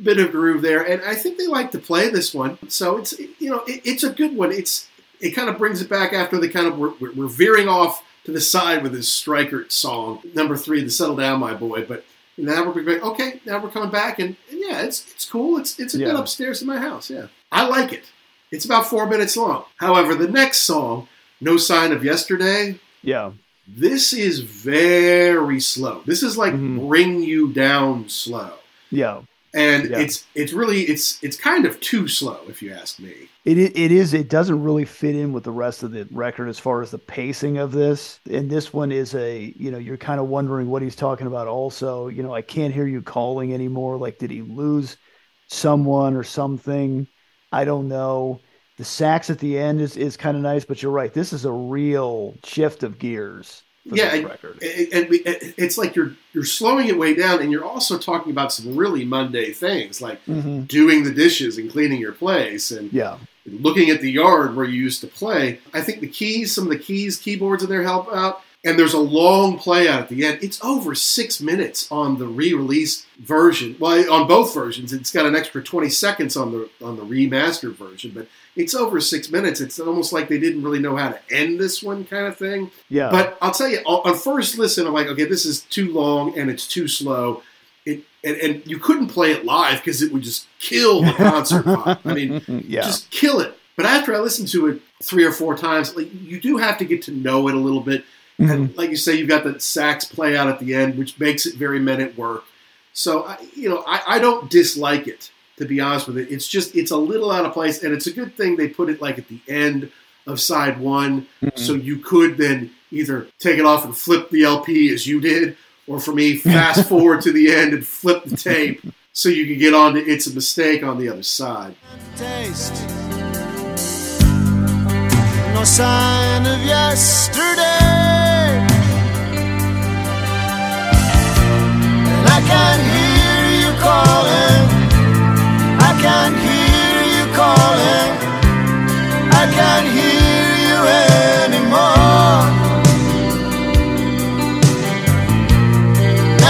Bit of groove there, and I think they like to play this one. So it's you know it, it's a good one. It's it kind of brings it back after the kind of we're we're veering off to the side with his Strykert song number three, the Settle Down, My Boy. But now we're going, okay, now we're coming back, and, and yeah, it's it's cool. It's it's a Yeah. upstairs in my house. Yeah, I like it. It's about four minutes long. However, the next song, No Sign of Yesterday, Yeah, this is very slow. This is like Mhm. bring you down slow. yeah, and Yeah. it's it's really it's it's kind of too slow if you ask me. It it is it doesn't really fit in with the rest of the record as far as the pacing of this. And this one is a you know you're kind of wondering what he's talking about. Also, you know I can't hear you calling anymore. Like did he lose someone or something? I don't know. The sax at the end is is kind of nice, but you're right. This is a real shift of gears. Yeah, record. And we- it's like you're you're slowing it way down, and you're also talking about some really mundane things like Mhm. doing the dishes and cleaning your place and Yeah, looking at the yard where you used to play. I think the keys, some of the keys, keyboards in there help out. And there's a long play out at the end. It's over six minutes on the re-release version. Well, on both versions, it's got an extra 20 seconds on the on the remastered version, but it's over six minutes. It's almost like they didn't really know how to end this one, kind of thing. yeah. But I'll tell you, on on first listen, I'm like, okay, this is too long and it's too slow. It and, and you couldn't play it live because it would just kill the concert. <laughs> I mean, yeah, just kill it. But after I listened to it three or four times, like you do have to get to know it a little bit. Mhm. And like you say, you've got the sax play out at the end, which makes it very men at work. So I, you know, I, I don't dislike it to be honest with it. It's just it's a little out of place, and it's a good thing they put it like at the end of side one, so you could then either take it off and flip the LP as you did, or for me, fast <laughs> forward to the end and flip the tape so you can get on to It's a Mistake on the other side. taste. No sign of yesterday.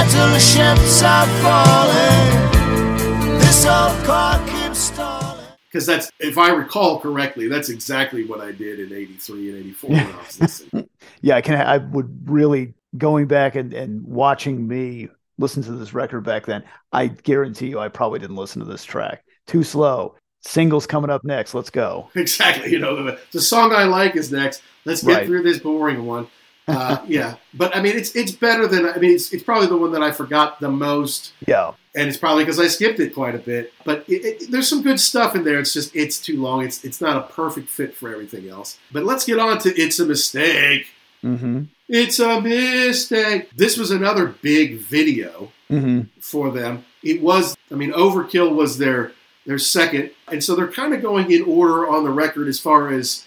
Metal ships are falling. This old car keeps stalling. Because that's, if I recall correctly, that's exactly what I did in '83 and '84 when I was listening. <laughs> yeah, I can. I would really going back and, and watching me listen to this record back then. I guarantee you, I probably didn't listen to this track. Too slow. Singles coming up next. Let's go. <laughs> exactly. You know, the, the song I like is next. Let's get Right. through this boring one. <laughs> Uh, yeah, but I mean, it's it's better than I mean, it's it's probably the one that I forgot the most. Yeah, and it's probably because I skipped it quite a bit. But it, it, there's some good stuff in there. It's just it's too long. It's it's not a perfect fit for everything else. But let's get on to "It's a Mistake." mm-hmm. It's a mistake. This was another big video Mm-hmm. for them. It was, I mean, Overkill was their their second, and so they're kind of going in order on the record as far as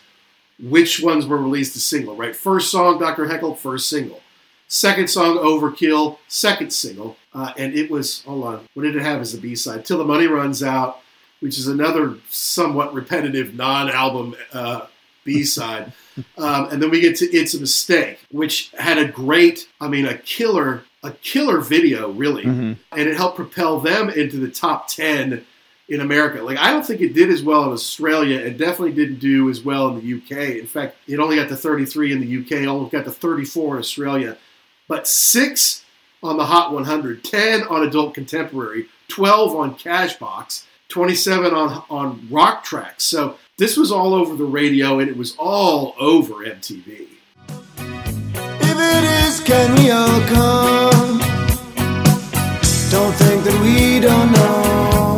which ones were released as single. Right, first song, Dr. Heckyl, first single. Second song, Overkill, second single, uh, and it was hold on, what did it have as the B side? Till the Money Runs Out, which is another somewhat repetitive non-album uh, B side. Um, and then we get to "It's a Mistake," which had a great, I mean, a killer, a killer video, really, Mm-hmm. and it helped propel them into the top ten in America. Like I don't think it did as well in Australia, and definitely didn't do as well in the UK. In fact, it only got to 33 in the UK, almost got to 34 in Australia, but six on the Hot 100, 10 on Adult Contemporary, 12 on Cashbox, 27 on on Rock Tracks. So this was all over the radio, and it was all over MTV. If it is, can we all come? Don't think that we don't know.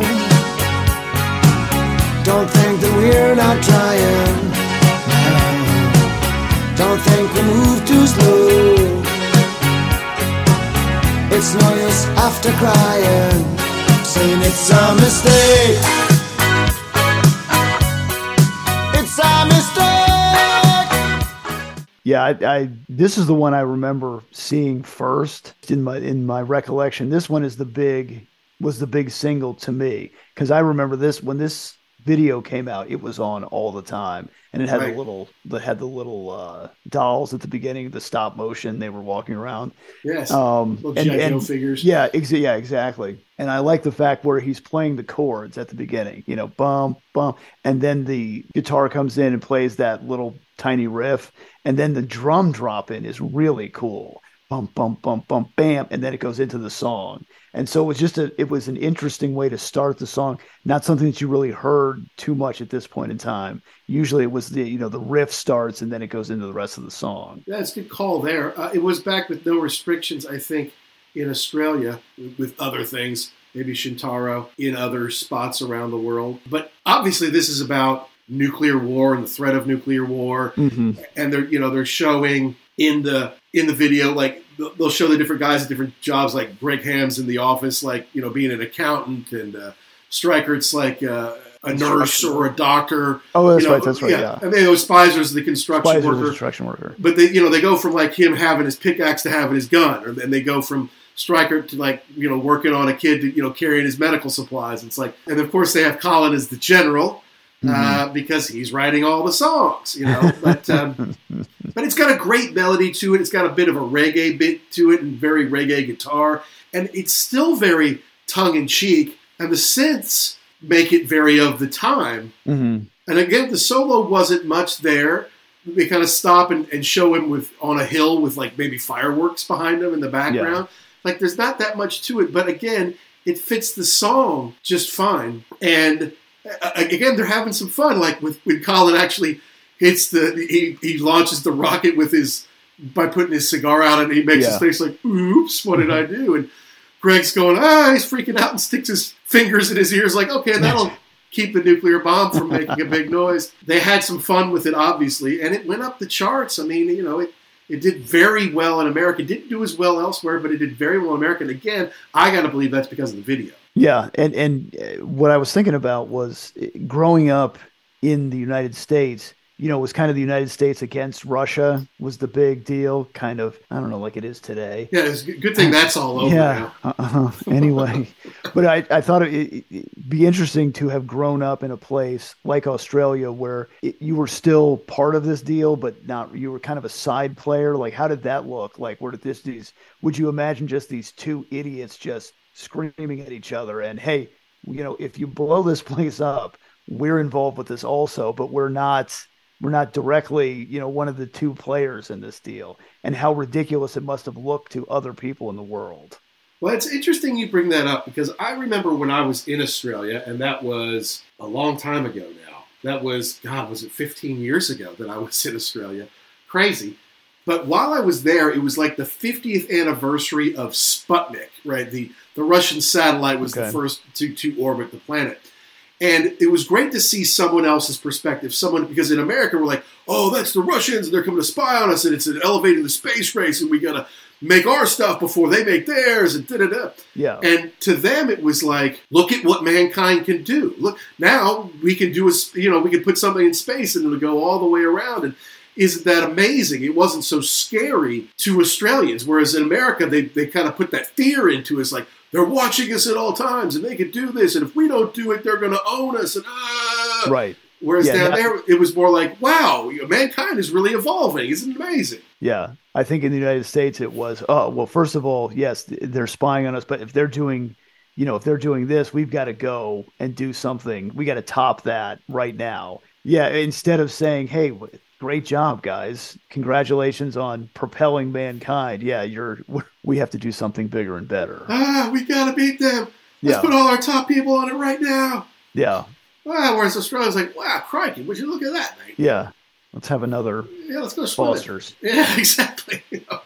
Don't think that we're not trying. Don't think we move too slow. It's no use after crying, saying it's a mistake. Yeah, I, I this is the one I remember seeing first in my in my recollection. This one is the big was the big single to me because I remember this when this video came out. It was on all the time, and it had Right. the little that had the little uh, dolls at the beginning, the stop motion. They were walking around. Yes, Um, little and- and- figures. yeah, ex- yeah, exactly. And I like the fact where he's playing the chords at the beginning, you know, bum, bum, and then the guitar comes in and plays that little tiny riff, and then the drum drop in is really cool. Bum, bum, bum, bum, bam, and then it goes into the song. And so it was just a, it was an interesting way to start the song. Not something that you really heard too much at this point in time. Usually it was the, you know, the riff starts and then it goes into the rest of the song. That's a good call there. Uh, it was back with no restrictions, I think, in Australia with other things. maybe Shintaro in other spots around the world. But obviously, this is about nuclear war and the threat of nuclear war, hmm and they're you know they're showing in the in the video like they'll show the different guys at different jobs like Greg Ham's in the office like you know being an accountant and uh, Strykert it's like uh, a nurse or a doctor. Oh, that's you know, right. That's right. Yeah. And then those Speiser's the construction Speiser's worker construction worker. but they you know they go from like him having his pickaxe to having his gun, or then they go from Strykert to like you know working on a kid to you know carrying his medical supplies. It's like, and of course they have Colin as the general uh, because he's writing all the songs, you know. But um, <laughs> but it's got a great melody to it. It's got a bit of a reggae bit to it and very reggae guitar, and it's still very tongue in cheek. And the synths make it very of the time. hmm And again, the solo wasn't much there. They kind of stop and, and show him with on a hill with like maybe fireworks behind him in the background. Like there's not that much to it, but again, it fits the song just fine. And again, they're having some fun. Like with when Colin actually hits the he, he launches the rocket with his by putting his cigar out and he makes his face like, oops, what did I do? And Greg's going, ah, he's freaking out and sticks his fingers in his ears, like, okay, that'll keep the nuclear bomb from making a big <laughs> noise. They had some fun with it, obviously, and it went up the charts. I mean, you know, it, it did very well in America. It didn't do as well elsewhere, but it did very well in America. And again, I got to believe that's because of the video. Yeah, and and uh, what I was thinking about was uh, growing up in the United States. You know, it was kind of the United States against Russia was the big deal. Kind of, I don't know, like it is today. Yeah, it's a good thing that's all over yeah. now. Uh-uh. Anyway, <laughs> but I, I thought it, would be interesting to have grown up in a place like Australia where it, you were still part of this deal, but not you were kind of a side player. Like, how did that look? Like, where did this these? Would you imagine just these two idiots just screaming at each other? And hey, you know, if you blow this <laughs> place up, we're involved with this also, but we're not we're not directly, you know, one of the two players in this deal, and how ridiculous it must have looked to other people in the world. Well, it's interesting you bring that up because I remember when I was in Australia, and that was a long time ago now. That was, God, was it 15 years ago that I was in Australia? Crazy. But while I was there, it was like the 50th anniversary of Sputnik, right? The, the Russian satellite was Okay. the first to, to orbit the planet. And it was great to see someone else's perspective. Someone, because in America, we're like, oh, that's the Russians, and they're coming to spy on us, and it's an elevating the space race, and we got to make our stuff before they make theirs, and da da da. Yeah. And to them, it was like, look at what mankind can do. Look, now we can do a, you know, we can put something in space and it'll go all the way around. And isn't that amazing? It wasn't so scary to Australians, whereas in America, they, they kind of put that fear into us, like they're watching us at all times and they can do this, and if we don't do it, they're going to own us. And ah. Right. Whereas Yeah, down there, it was more like, wow, mankind is really evolving. Isn't it amazing? Yeah. I think in the United States it was, oh, well, first of all, yes, they're spying on us, but if they're doing, you know, if they're doing this, we've got to go and do something. We got to top that right now. Yeah. Instead of saying, hey, great job, guys. Congratulations on propelling mankind. Yeah. You're, we have to do something bigger and better. Ah, we got to beat them. Let's Yeah. put all our top people on it right now. Yeah. Wow, whereas Australia's like, wow, crikey, would you look at that, mate? Yeah. Let's have another Yeah, let's go. Foster's. Yeah, <laughs> exactly. You know.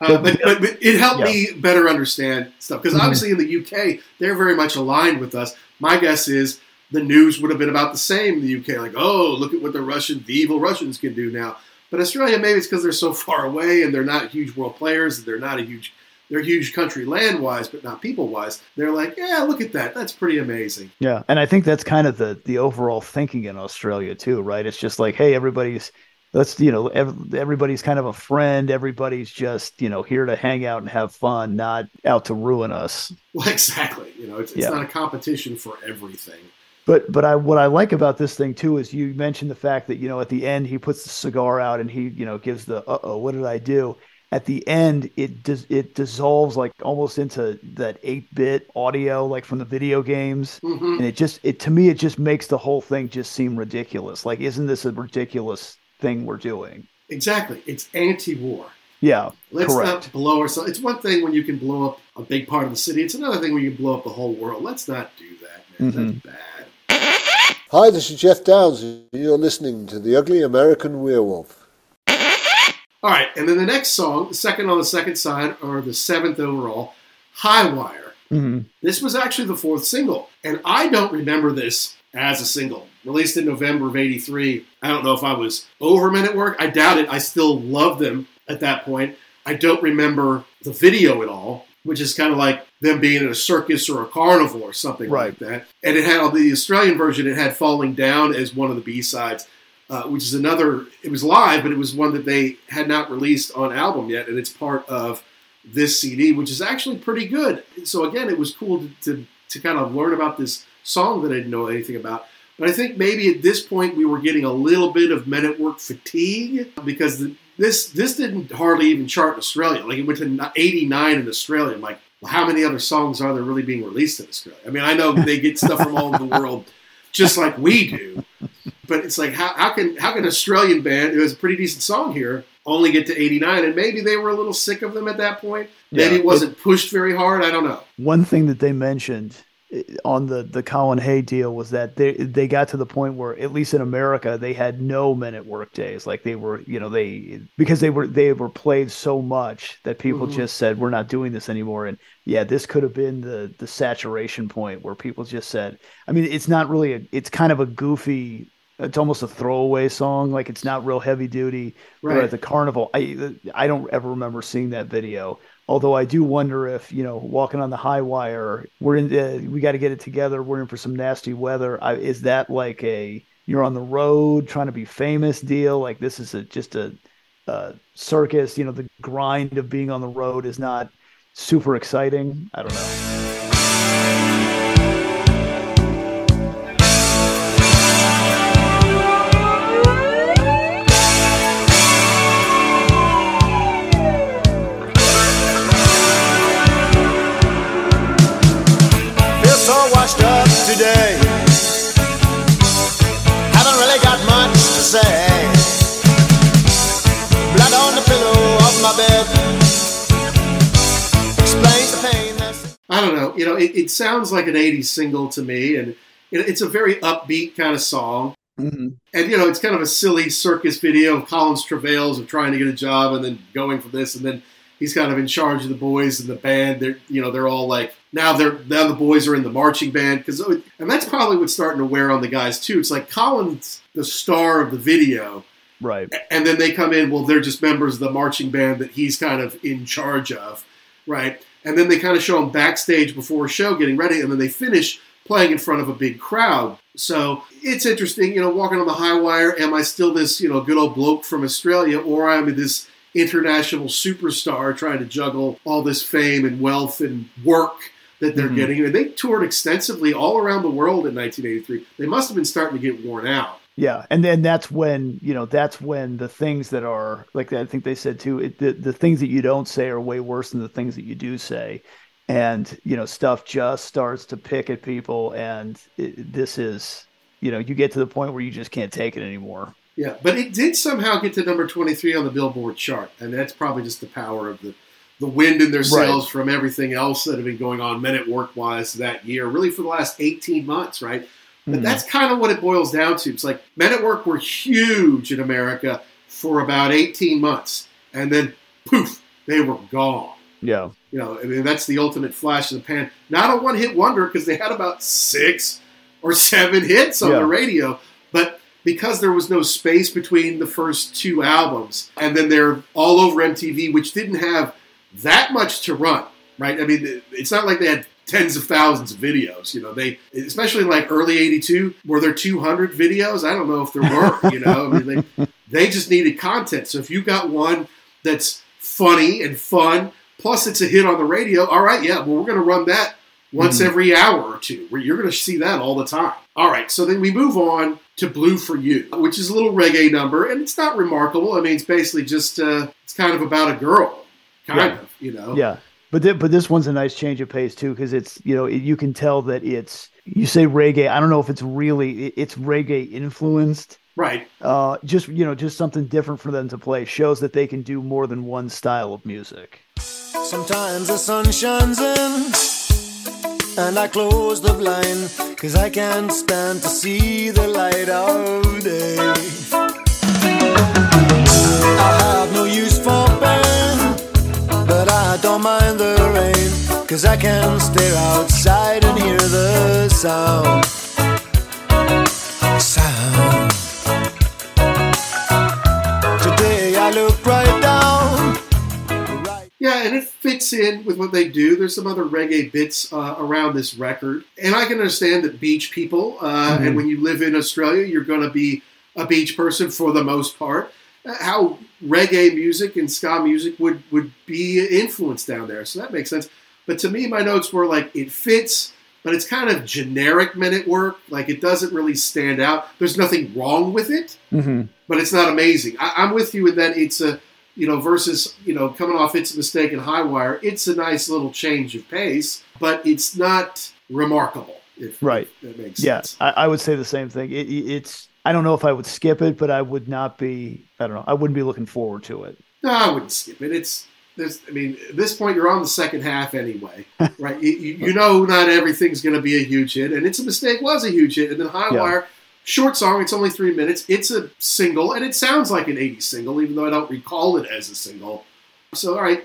Uh, but, but, but it helped me better understand stuff because Mhm. obviously in the UK they're very much aligned with us. My guess is the news would have been about the same in the UK, like, oh, look at what the Russian, the evil Russians can do now. But Australia, maybe it's because they're so far away and they're not huge world players. They're not a huge, they're a huge country land wise, but not people wise. They're like, yeah, look at that. That's pretty amazing. Yeah, and I think that's kind of the the overall thinking in Australia too, right? It's just like, hey, everybody's let's you know ev- everybody's kind of a friend. Everybody's just you know here to hang out and have fun, not out to ruin us. Well, exactly. You know, it's, it's Yeah. not a competition for everything. But but I what I like about this thing too is you mentioned the fact that you know at the end he puts the cigar out and he you know gives the uh oh what did I do? At the end it dis- it dissolves like almost into that eight bit audio like from the video games. hmm and it just it to me it just makes the whole thing just seem ridiculous like isn't this a ridiculous thing we're doing Exactly. It's anti-war. yeah Let's Correct. not blow ourselves. It's one thing when you can blow up a big part of the city. It's another thing when you can blow up the whole world. Let's not do that, man. Mhm. That's bad. Hi, this is Geoff Downes. You're listening to The Ugly American Werewolf. All right, and then the next song, the second on the second side, or the seventh overall, High Wire. hmm This was actually the fourth single, and I don't remember this as a single. Released in November of '83. I don't know if I was over Men at Work. I doubt it. I still loved them at that point. I don't remember the video at all, which is kind of like them being in a circus or a carnival or something Right. like that. And it had on the Australian version. It had "Falling Down" as one of the B sides. Uh, which is another, it was live, but it was one that they had not released on album yet, and it's part of this CD, which is actually pretty good. So again, it was cool to, to, to kind of learn about this song that I didn't know anything about. But I think maybe at this point we were getting a little bit of Men at Work fatigue because the, this this didn't hardly even chart in Australia. Like it went to 89 in Australia. I'm like, well, how many other songs are there really being released in Australia? I mean, I know they get stuff from all over the world, just like we do. But it's like how, how can how can an Australian band who has a pretty decent song here only get to 89? And maybe they were a little sick of them at that point. Maybe Yeah, it wasn't pushed very hard. I don't know. One thing that they mentioned on the the Colin Hay deal was that they they got to the point where at least in America they had no men at work days like they were you know they because they were they were played so much that people Mhm. just said we're not doing this anymore and yeah this could have been the the saturation point where people just said I mean it's not really a it's kind of a goofy it's almost a throwaway song like it's not real heavy duty or Right. at the carnival I I don't ever remember seeing that video Although I do wonder if you know, walking on the high wire, we're in. Uh, we got to get it together. We're in for some nasty weather. I, is that like a you're on the road trying to be famous deal? Like this is a just a, uh circus. You know, the grind of being on the road is not super exciting. I don't know. You know, it, it sounds like an 80s single to me, and it, it's a very upbeat kind of song. Mhm. And, you know, it's kind of a silly circus video of Colin's travails of trying to get a job and then going for this, and then he's kind of in charge of the boys and the band. They're, you know, they're all like, now they're, now the boys are in the marching band. Cause, and that's probably what's starting to wear on the guys, too. It's like Colin's, the star of the video, Right. and then they come in well they're just members of the marching band that he's kind of in charge of right and then they kind of show them backstage before a show getting ready and then they finish playing in front of a big crowd. So it's interesting you know walking on the high wire am i still this you know good old bloke from australia or am i'm this international superstar trying to juggle all this fame and wealth and work that they're Mhm. getting? And they toured extensively all around the world in 1983 they must have been starting to get worn out Yeah, and then that's when you know that's when the things that are like I think they said too. It, the the things that you don't say are way worse than the things that you do say, and you know stuff just starts to pick at people, and it, this is you know you get to the point where you just can't take it anymore. Yeah, but it did somehow get to number 23 on the Billboard chart, and that's probably just the power of the the wind in their sails from everything else that had been going on men at work wise that year, really for the last 18 months, right? But Mhm. that's kind of what it boils down to. It's like men at work were huge in America for about 18 months, and then poof, they were gone. Yeah, You know, I mean, that's the ultimate flash in the pan. Not a one hit wonder because they had about six or seven hits on Yeah. the radio, but because there was no space between the first two albums, and then they're all over MTV, which didn't have that much to run, right? I mean, it's not like they had tens of thousands of videos, you know. They, especially like early '82, were there 200 videos? I don't know if there were, you know. I mean, they, they just needed content. So if you got one that's funny and fun, plus it's a hit on the radio, all right, yeah, well, we're going to run that once Mhm. every hour or two. Where You're going to see that all the time. All right, so then we move on to Blue for You, which is a little reggae number, and it's not remarkable. I mean, it's basically just uh, it's kind of about a girl, kind Yeah. of, you know. yeah. But th- but this one's a nice change of pace too because it's you know it, you can tell that it's you say reggae. I don't know if it's really it- it's reggae influenced. Right. Uh, just you know just something different for them to play shows that they can do more than one style of music. Sometimes the sun shines in and I close the blind cause I can't stand to see the light of day. I have no use for pain, but I don't mind the rain Cause I can stare outside and hear the sound. Sound. Today I look right down. Right. Yeah, and it fits in with what they do. There's some other reggae bits uh, around this record, and I can understand that beach people, uh, and when you live in Australia, you're going to be a beach person for the most part. Uh, how reggae music and ska music would would be influenced down there, so that makes sense. But to me, my notes were like it fits, but it's kind of generic men at work. Like it doesn't really stand out. There's nothing wrong with it, Mm-hmm. but it's not amazing. I, I'm with you in that it's a, you know, versus, you know, coming off It's a Mistake and High Wire, it's a nice little change of pace, but it's not remarkable, if, Right. if that makes Yeah, sense. I, I would say the same thing. It- it's I don't know if I would skip it, but I would not be. I don't know. I wouldn't be looking forward to it. No, I wouldn't skip it. It's, there's, I mean, at this point, you're on the second half anyway, <laughs> right? You, you, know, not everything's going to be a huge hit, and It's a Mistake was a huge hit, and then High Yeah. Wire, short song, it's only three minutes. It's a single, and it sounds like an 80s single, even though I don't recall it as a single. So, all right,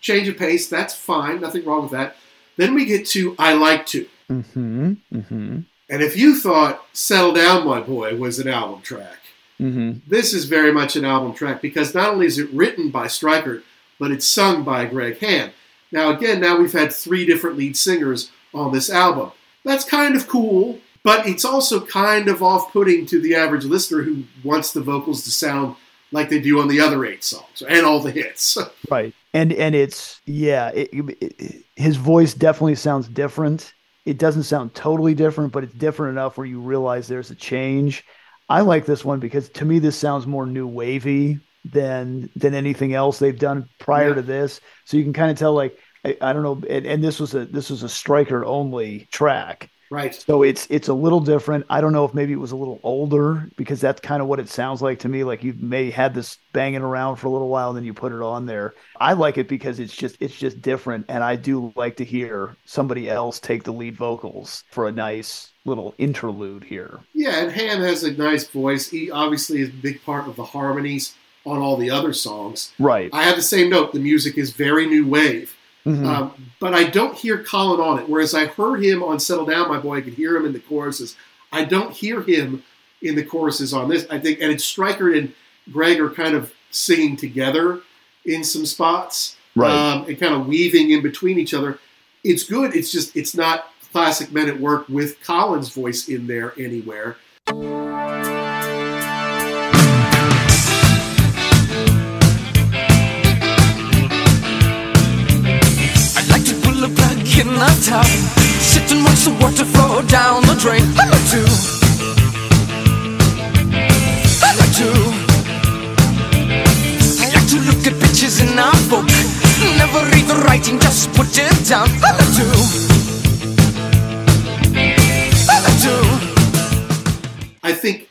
change of pace, that's fine, nothing wrong with that. Then we get to I Like To. Mm-hmm. Mm-hmm. And if you thought Settle Down, My Boy was an album track, Mm-hmm. this is very much an album track because not only is it written by Strykert, but it's sung by Greg Ham. Now, again, now we've had three different lead singers on this album. That's kind of cool, but it's also kind of off putting to the average listener who wants the vocals to sound like they do on the other eight songs and all the hits. <laughs> Right. And and it's yeah. It, it- his voice definitely sounds different. It doesn't sound totally different, but it's different enough where you realize there's a change. I like this one because to me this sounds more new wavy than than anything else they've done prior Yeah. to this. So you can kind of tell like I, I don't know, and, and this was a this was a Strykert only track. Right. So it's it's a little different. I don't know if maybe it was a little older because that's kind of what it sounds like to me. Like you may had this banging around for a little while, and then you put it on there. I like it because it's just it's just different, and I do like to hear somebody else take the lead vocals for a nice little interlude here. Yeah, and Ham has a nice voice. He obviously is a big part of the harmonies on all the other songs. Right. I have the same note. The music is very new wave. Mhm. Um, but I don't hear Colin on it. Whereas I heard him on "Settle Down, My Boy." I could hear him in the choruses. I don't hear him in the choruses on this. I think, and it's Strykert and Greg are kind of singing together in some spots, Right. Um, and kind of weaving in between each other. It's good. It's just it's not classic Men at Work with Colin's voice in there anywhere. In the tub, sit and watch the water flow down the drain. I like to. I like to. I like to look at pictures in a book. Never read the writing, just put it down. I like to. I like to. I think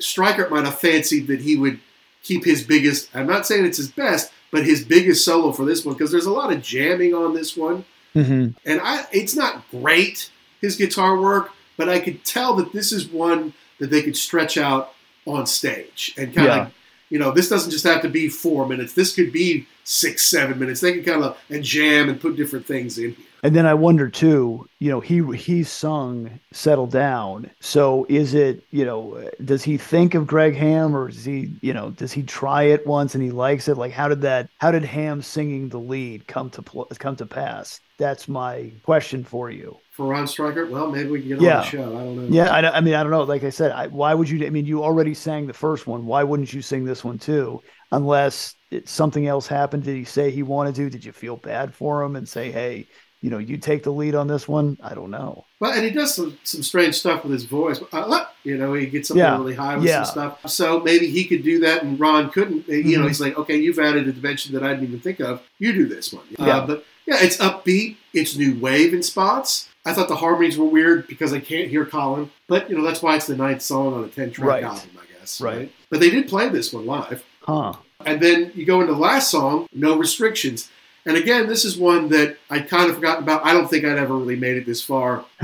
Strykert might have fancied that he would keep his biggest. I'm not saying it's his best, but his biggest solo for this one because there's a lot of jamming on this one, Mhm. and I it's not great his guitar work, but I could tell that this is one that they could stretch out on stage and kind Yeah. of. You know, this doesn't just have to be four minutes. This could be six, seven minutes. They can kind of and jam and put different things in here. And then I wonder too, you know, he he sung "Settle Down." So is it, you know, does he think of Greg Ham, or does he, you know, does he try it once and he likes it? Like, how did that? How did Ham singing the lead come to pl- come to pass? That's my question for you. For Ron Strykert, well, maybe we can get Yeah. on the show. I don't know. Yeah, I, I mean, I don't know. Like I said, I, why would you? I mean, you already sang the first one. Why wouldn't you sing this one too? Unless it, something else happened. Did he say he wanted to? Did you feel bad for him and say, hey, you know, you take the lead on this one? I don't know. Well, and he does some, some strange stuff with his voice. Uh, you know, he gets up Yeah. really high with Yeah. some stuff. So maybe he could do that, and Ron couldn't. Uh, You know, Mhm. he's like, okay, you've added a dimension that I didn't even think of. You do this one. Yeah. Uh, but yeah, it's upbeat. It's new wave in spots. I thought the harmonies were weird because I can't hear Colin. But you know, that's why it's the ninth song on a ten track Right. album, I guess. Right. But they did play this one live. Huh. And then you go into the last song, No Restrictions. And again, this is one that I'd kind of forgotten about. I don't think I'd ever really made it this far <laughs>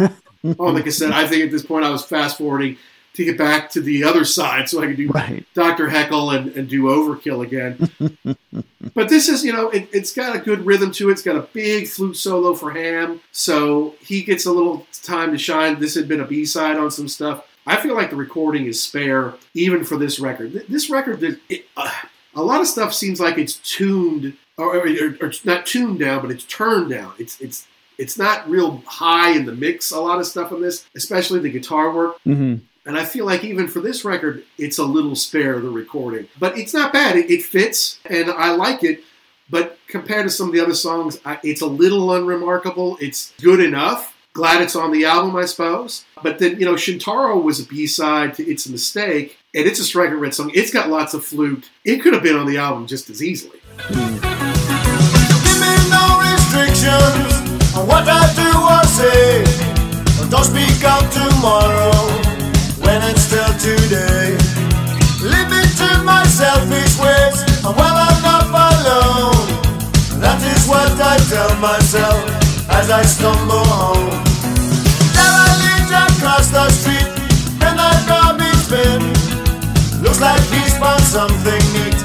oh, like I said, I think at this point I was fast forwarding to get back to the other side so I could do Right. Dr. Heckyl and, and do Overkill again. <laughs> but this is, you know, it, it's got a good rhythm to it. It's got a big flute solo for Ham, so he gets a little time to shine. This had been a B side on some stuff. I feel like the recording is spare, even for this record. This record, it, uh, a lot of stuff seems like it's tuned, or, or, or, it's not tuned down, but it's turned down. It's it's it's not real high in the mix. A lot of stuff on this, especially the guitar work. hmm And I feel like even for this record, it's a little spare the recording, but it's not bad. It, it fits, and I like it. But compared to some of the other songs, I, it's a little unremarkable. It's good enough. Glad it's on the album, I suppose. But then you know, Shintaro was a B side to "It's a Mistake," and it's a Strykert red song. It's got lots of flute. It could have been on the album just as easily. Me no restrictions on what I do or say. Don't speak out tomorrow when it's still today. It to my selfish ways, and well enough alone. That is what I tell myself as I stumble home. Derelict across the street, and that garbage bin. Looks like he's found something neat,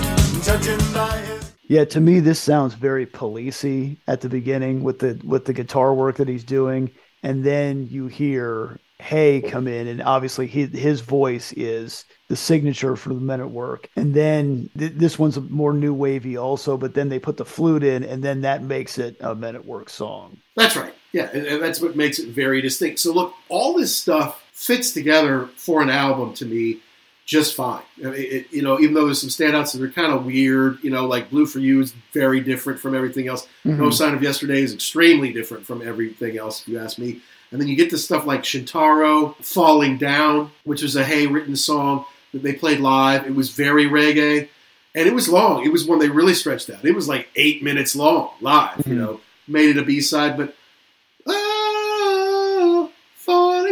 judging by his. Yeah, to me, this sounds very policey at the beginning with the with the guitar work that he's doing, and then you hear Hay come in, and obviously his his voice is the signature for the Men at Work. And then th- this one's more new wavy also, but then they put the flute in, and then that makes it a Men at Work song. That's right. Yeah, and, and that's what makes it very distinct. So look, all this stuff fits together for an album to me just fine. I mean, it, you know, even though there's some standouts that are kind of weird, you know, like Blue for You is very different from everything else. No Sign of Yesterday is extremely different from everything else, if you ask me. And then you get to stuff like Shintaro, Falling Down, which was a Hay written song that they played live. It was very reggae. And it was long. It was one they really stretched out. It was like eight minutes long live, you Mhm. know, made it a B side, but oh,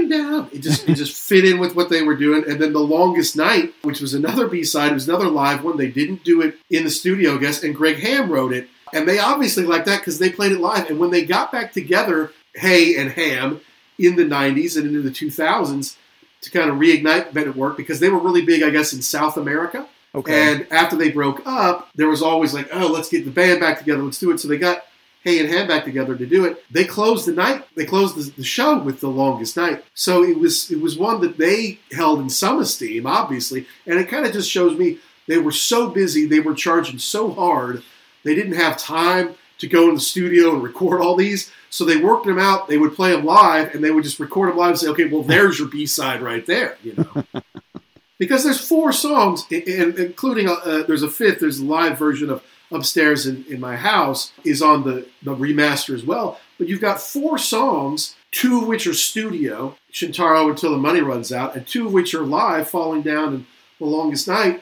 down. It just it just fit in with what they were doing. And then the longest night, which was another B side, was another live one. They didn't do it in the studio, I guess, and Greg Ham wrote it. And they obviously liked that because they played it live. And when they got back together, Hay and Ham, in the '90s and into the 2000s, to kind of reignite at Work because they were really big, I guess, in South America. Okay. And after they broke up, there was always like, oh, let's get the band back together, let's do it. So they got Hay and Ham back together to do it. They closed the night, they closed the, the show with the longest night. So it was it was one that they held in some esteem, obviously. And it kind of just shows me they were so busy, they were charging so hard, they didn't have time to go in the studio and record all these. So they worked them out. They would play them live, and they would just record them live and say, "Okay, well, there's your B side right there," you know. <laughs> because there's four songs, and including uh, there's a fifth. There's a live version of "Upstairs in, in My House" is on the the remaster as well. But you've got four songs, two of which are studio, Shintaro until the money runs out, and two of which are live, "Falling Down" and "The Longest Night,"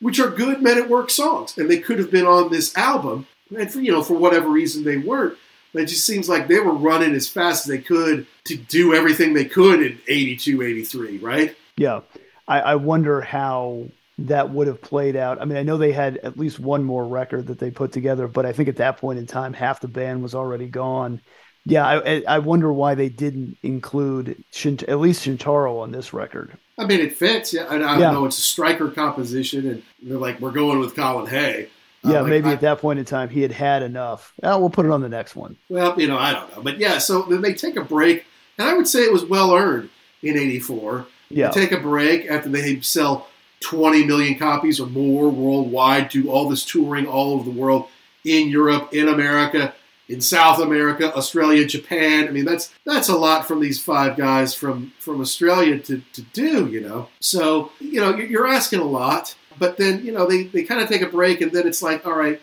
which are good Men at Work songs, and they could have been on this album. And for you know, for whatever reason, they weren't. But it just seems like they were running as fast as they could to do everything they could in 82, 83, right? Yeah. I, I wonder how that would have played out. I mean, I know they had at least one more record that they put together, but I think at that point in time, half the band was already gone. Yeah, I, I- wonder why they didn't include Shint- at least Shintaro on this record. I mean, it fits. Yeah, I, I Yeah. know it's a Strykert composition, and they're like, we're going with Colin Hay. Uh, Yeah, like, maybe I- at that point in time he had had enough. Oh, we'll put it on the next one. Well, you know, I don't know, but yeah. So they take a break, and I would say it was well earned in '84. Yeah, They take a break after they sell 20 million copies or more worldwide, do all this touring all over the world, in Europe, in America, in South America, Australia, Japan. I mean, that's that's a lot from these five guys from from Australia to, to do, you know. So you know, you're asking a lot, but then you know they they kind of take a break, and then it's like, all right.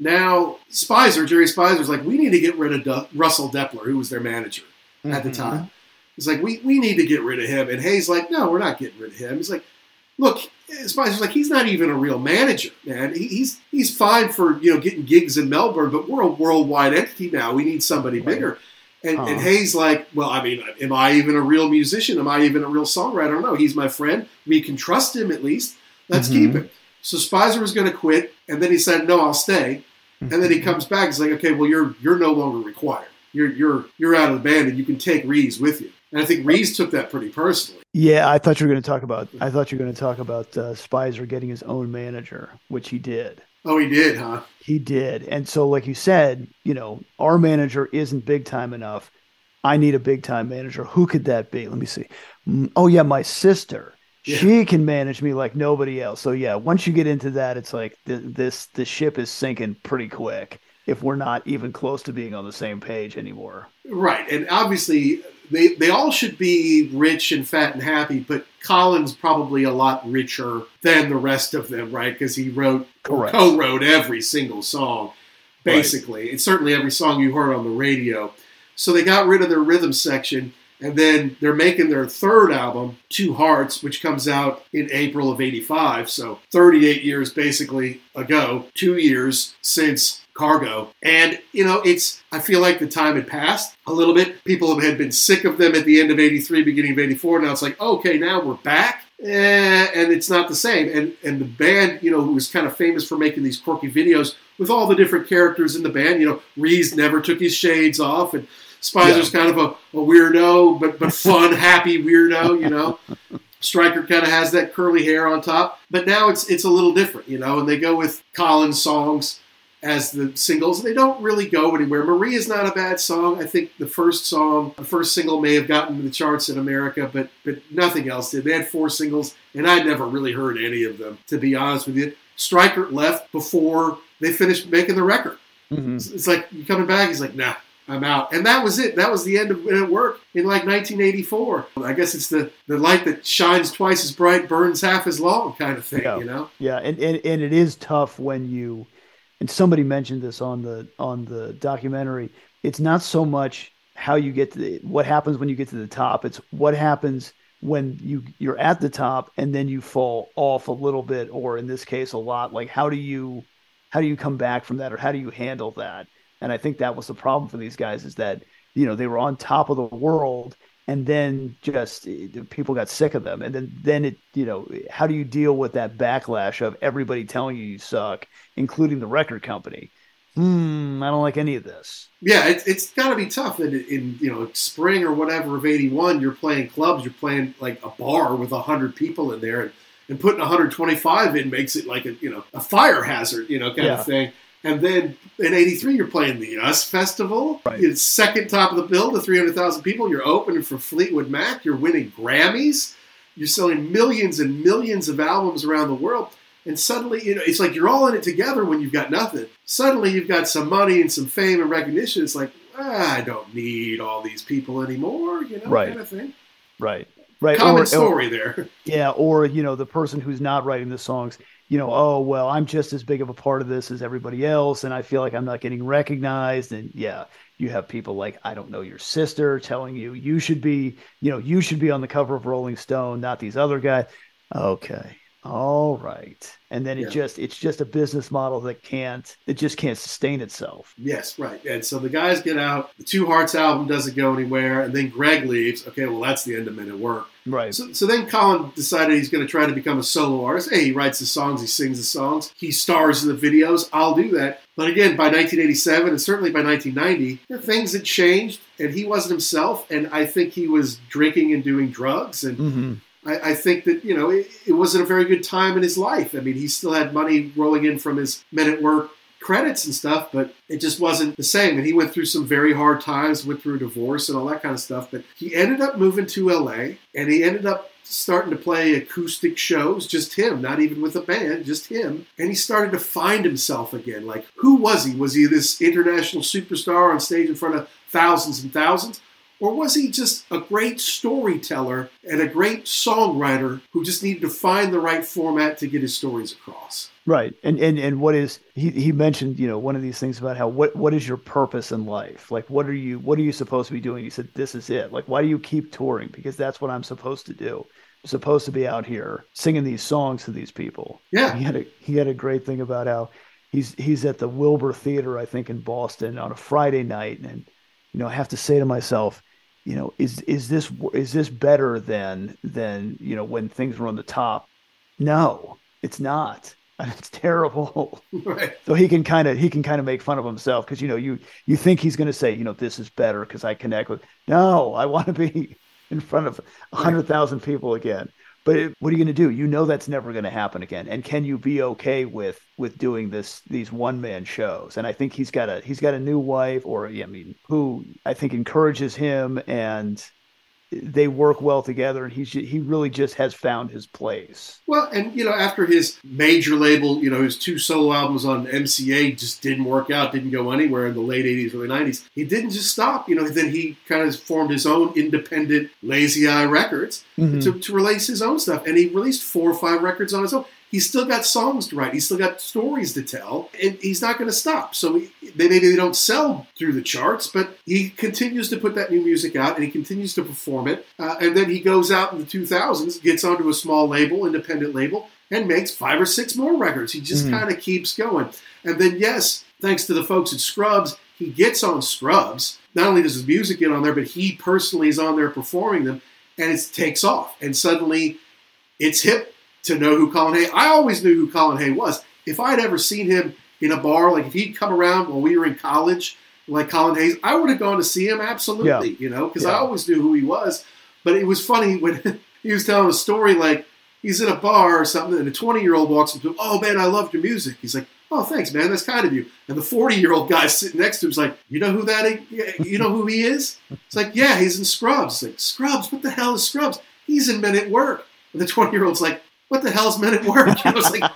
Now, Speiser, Jerry Speiser's like, we need to get rid of Du- Russell Deppeler, who was their manager at the Mhm. time. He's like, we, we need to get rid of him. And Hay's like, no, we're not getting rid of him. He's like, look, Speiser's like, he's not even a real manager, man. He's he's fine for, you know, getting gigs in Melbourne, but we're a worldwide entity now. We need somebody bigger. And, and Uh-huh. Hay's like, well, I mean, am I even a real musician? Am I even a real songwriter? I don't know. He's my friend. We can trust him at least. Let's Mhm. keep him. So Speiser was going to quit, and then he said, no, I'll stay. And then he comes back. He's like, okay, well, you're you're no longer required. You're you're you're out of the band, and you can take Rees with you. And I think Rees took that pretty personally. Yeah, I thought you were going to talk about. I thought you were going to talk about uh, Speiser getting his own manager, which he did. Oh, he did, huh? He did, and so like you said, you know, our manager isn't big time enough. I need a big time manager. Who could that be? Let me see. Oh yeah, my sister. Yeah. She can manage me like nobody else. So yeah, once you get into that, it's like th- this the ship is sinking pretty quick if we're not even close to being on the same page anymore. Right, and obviously they they all should be rich and fat and happy, but Colin's probably a lot richer than the rest of them, right? Because he wrote Correct. co-wrote every single song, basically, and certainly every song you heard on the radio. So they got rid of their rhythm section, and then they're making their third album, Two Hearts, which comes out in April of '85. So 38 years basically ago, two years since Cargo, and you know, it's. I feel like the time had passed a little bit. People had been sick of them at the end of '83, beginning of '84. Now it's like, okay, now we're back. Eh, and it's not the same. And and the band, you know, who was kind of famous for making these quirky videos with all the different characters in the band. You know, Rees never took his shades off, and Speiser's kind of a, a weirdo, but but fun, <laughs> happy weirdo. You know, Strykert kind of has that curly hair on top. But now it's it's a little different, you know. And they go with Colin's songs as the singles. They don't really go anywhere. Marie is not a bad song. I think the first song, the first single may have gotten to the charts in America, but but nothing else did. They had four singles, and I never really heard any of them, to be honest with you. Strykert left before they finished making the record. Mhm. It's, it's like you coming back. He's like, nah. I'm out, and that was it. That was the end of it. Work in like 1984. I guess it's the the light that shines twice as bright, burns half as long, kind of thing. Yeah. You know? Yeah, and, and and it is tough when you and somebody mentioned this on the on the documentary. It's not so much how you get to the, what happens when you get to the top. It's what happens when you you're at the top and then you fall off a little bit or in this case a lot. Like how do you how do you come back from that or how do you handle that? And I think that was the problem for these guys is that you know they were on top of the world and then just eh, people got sick of them and then then it you know how do you deal with that backlash of everybody telling you you suck including the record company hmm i don't like any of this Yeah, it, it's got to be tough that in you know spring or whatever of '81, you're playing clubs, you're playing like a bar with hundred people in there, and, and putting 125 in makes it like a you know a fire hazard, you know, kind Yeah. of thing. And then in '83, you're playing the US Festival, Right. It's second top of the bill to 300,000 people. You're opening for Fleetwood Mac. You're winning Grammys. You're selling millions and millions of albums around the world. And suddenly, you know, it's like you're all in it together when you've got nothing. Suddenly, you've got some money and some fame and recognition. It's like, ah, I don't need all these people anymore, you know, Right. kind of thing. right right Common Or- or- story there. <laughs> Yeah, or you know, the person who's not writing the songs, you know, oh well, I'm just as big of a part of this as everybody else, and I feel like I'm not getting recognized. And yeah, you have people like I don't know your sister telling you you should be, you know, you should be on the cover of Rolling Stone, not these other guys. Okay, all right, and then it Yeah. just it's just a business model that can't it just can't sustain itself. Yes, right. And so the guys get out. The Two Hearts album doesn't go anywhere. And then Greg leaves. Okay, well, that's the end of Men at Work. Right. So, so then Colin decided he's going to try to become a solo artist. Hey, he writes the songs, he sings the songs, he stars in the videos. I'll do that. But again, by 1987 and certainly by 1990, there are things had changed, and he wasn't himself. And I think he was drinking and doing drugs. And hmm I, I think that you know it, it wasn't a very good time in his life. I mean, he still had money rolling in from his Men at Work credits and stuff, but it just wasn't the same. And he went through some very hard times, went through a divorce and all that kind of stuff. But he ended up moving to LA, and he ended up starting to play acoustic shows, just him, not even with a band, just him. And he started to find himself again. Like, who was he? Was he this international superstar on stage in front of thousands and thousands? Or was he just a great storyteller and a great songwriter who just needed to find the right format to get his stories across? Right. And and and what is he he mentioned, you know, one of these things about how what what is your purpose in life? Like what are you what are you supposed to be doing? He said this is it. Like why do you keep touring? Because that's what I'm supposed to do. I'm supposed to be out here singing these songs to these people. Yeah. He had a he had a great thing about how he's he's at the Wilbur Theater, I think, in Boston on a Friday night, and you know, I have to say to myself, you know, is is this is this better than than you know when things were on the top? No, it's not. <laughs> It's terrible. <laughs> Right. So he can kind of he can kind of make fun of himself because you know you you think he's going to say you know this is better because I connect with. No, I want to be <laughs> in front of 100,000 people again. But what are you going to do? You know that's never going to happen again. And can you be okay with with doing this these one man shows? And I think he's got a he's got a new wife, or I mean, who I think encourages him and they work well together, and he's he really just has found his place. Well, and you know, after his major label, you know, his two solo albums on MCA just didn't work out, didn't go anywhere in the late '80s, early '90s. He didn't just stop. You know, then he kind of formed his own independent Lazy Eye Records Mhm. to, to release his own stuff, and he released four or five records on his own. He's still got songs to write. He's still got stories to tell, and he's not going to stop. So he, they maybe they don't sell through the charts, but he continues to put that new music out, and he continues to perform it. Uh, and then he goes out in the 2000s, gets onto a small label, independent label, and makes five or six more records. He just Mhm. kind of keeps going. And then, yes, thanks to the folks at Scrubs, he gets on Scrubs. Not only does his music get on there, but he personally is on there performing them, and it takes off. And suddenly, it's hip to know who Colin Hay. I always knew who Colin Hay was. If I'd ever seen him in a bar, like if he'd come around while we were in college, like Colin Hay's, I would have gone to see him absolutely, you know, because I always knew who he was. But it was funny when <laughs> he was telling a story like he's in a bar or something, and a 20 year old walks up to him, Oh man, I loved your music. He's like, Oh, thanks, man. That's kind of you. And the 40 year old guy sitting next to him is like, You know who that is? Yeah, You know who he is? It's like, Yeah, he's in Scrubs. It's like, Scrubs? What the hell is Scrubs? He's in Men at Work. And the 20 year old's like, What the hell's Men at Work? You know, it's like,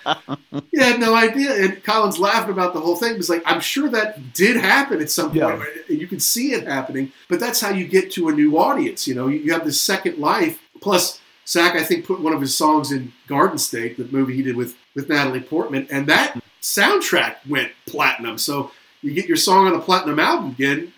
he had no idea. And Colin's laughing about the whole thing. He's like, I'm sure that did happen at some point. Yeah. and You can see it happening, but that's how you get to a new audience. You know, you you have this second life. Plus, Zach, I think, put one of his songs in Garden State, the movie he did with, with Natalie Portman, and that soundtrack went platinum. So you get your song on a platinum album again.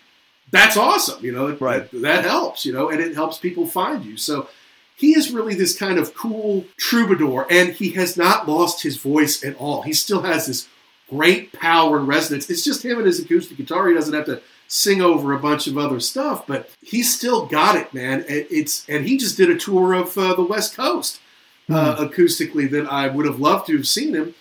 That's awesome. You know, Right. that, that helps, you know, and it helps people find you. So he is really this kind of cool troubadour, and he has not lost his voice at all. He still has this great power and resonance. It's just him and his acoustic guitar. He doesn't have to sing over a bunch of other stuff, but he's still got it, man. And It's and he just did a tour of uh, the West Coast uh, acoustically that I would have loved to have seen him.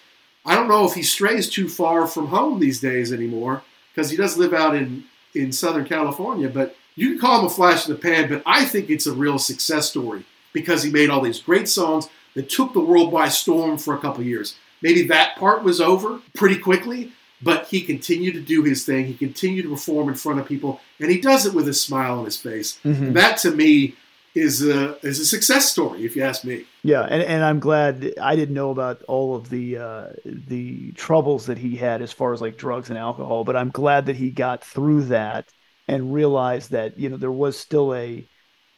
I don't know if he strays too far from home these days anymore because he does live out in in Southern California, but. You can call him a flash in the pan, but I think it's a real success story because he made all these great songs that took the world by storm for a couple years. Maybe that part was over pretty quickly, but he continued to do his thing. He continued to perform in front of people, and he does it with a smile on his face. Mhm. That to me is a is a success story, if you ask me. Yeah, and, and I'm glad I didn't know about all of the uh, the troubles that he had as far as like drugs and alcohol, but I'm glad that he got through that and realized that you know there was still a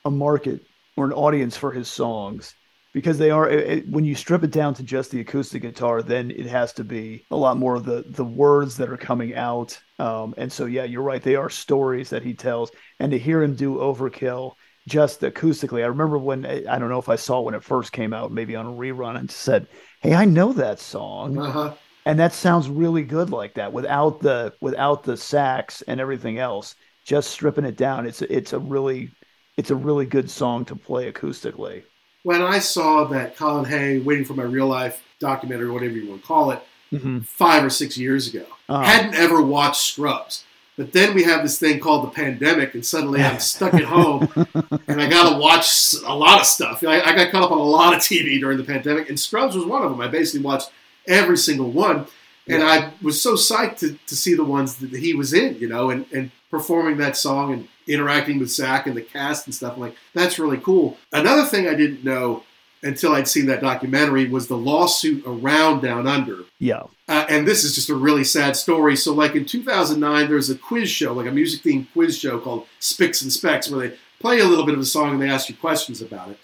a market or an audience for his songs because they are it, when you strip it down to just the acoustic guitar, then it has to be a lot more of the the words that are coming out. Um, and so yeah, you're right. They are stories that he tells, and to hear him do Overkill just acoustically. I remember when I don't know if I saw it when it first came out, maybe on a rerun, and said, "Hey, I know that song." Uh-huh. and that sounds really good like that without the without the sax and everything else just stripping it down it's it's a really it's a really good song to play acoustically When I saw that Colin Hay, Waiting for My Real Life documentary, whatever you want to call it, mm-hmm. five or six years ago. Uh-huh. Hadn't ever watched Scrubs. But then we have this thing called the pandemic, and suddenly I'm <laughs> stuck at home, and I got to watch a lot of stuff. I, I got caught up on a lot of TV during the pandemic, and Scrubs was one of them. I basically watched every single one, and I was so psyched to, to see the ones that he was in, you know, and, and performing that song and interacting with Zach and the cast and stuff. I'm like, that's really cool. Another thing I didn't know until I'd seen that documentary was the lawsuit around Down Under. yeah Uh, and this is just a really sad story. So, like in 2009, there's a quiz show, like a music themed quiz show called Spicks and Specks, where they play a little bit of a song and they ask you questions about it.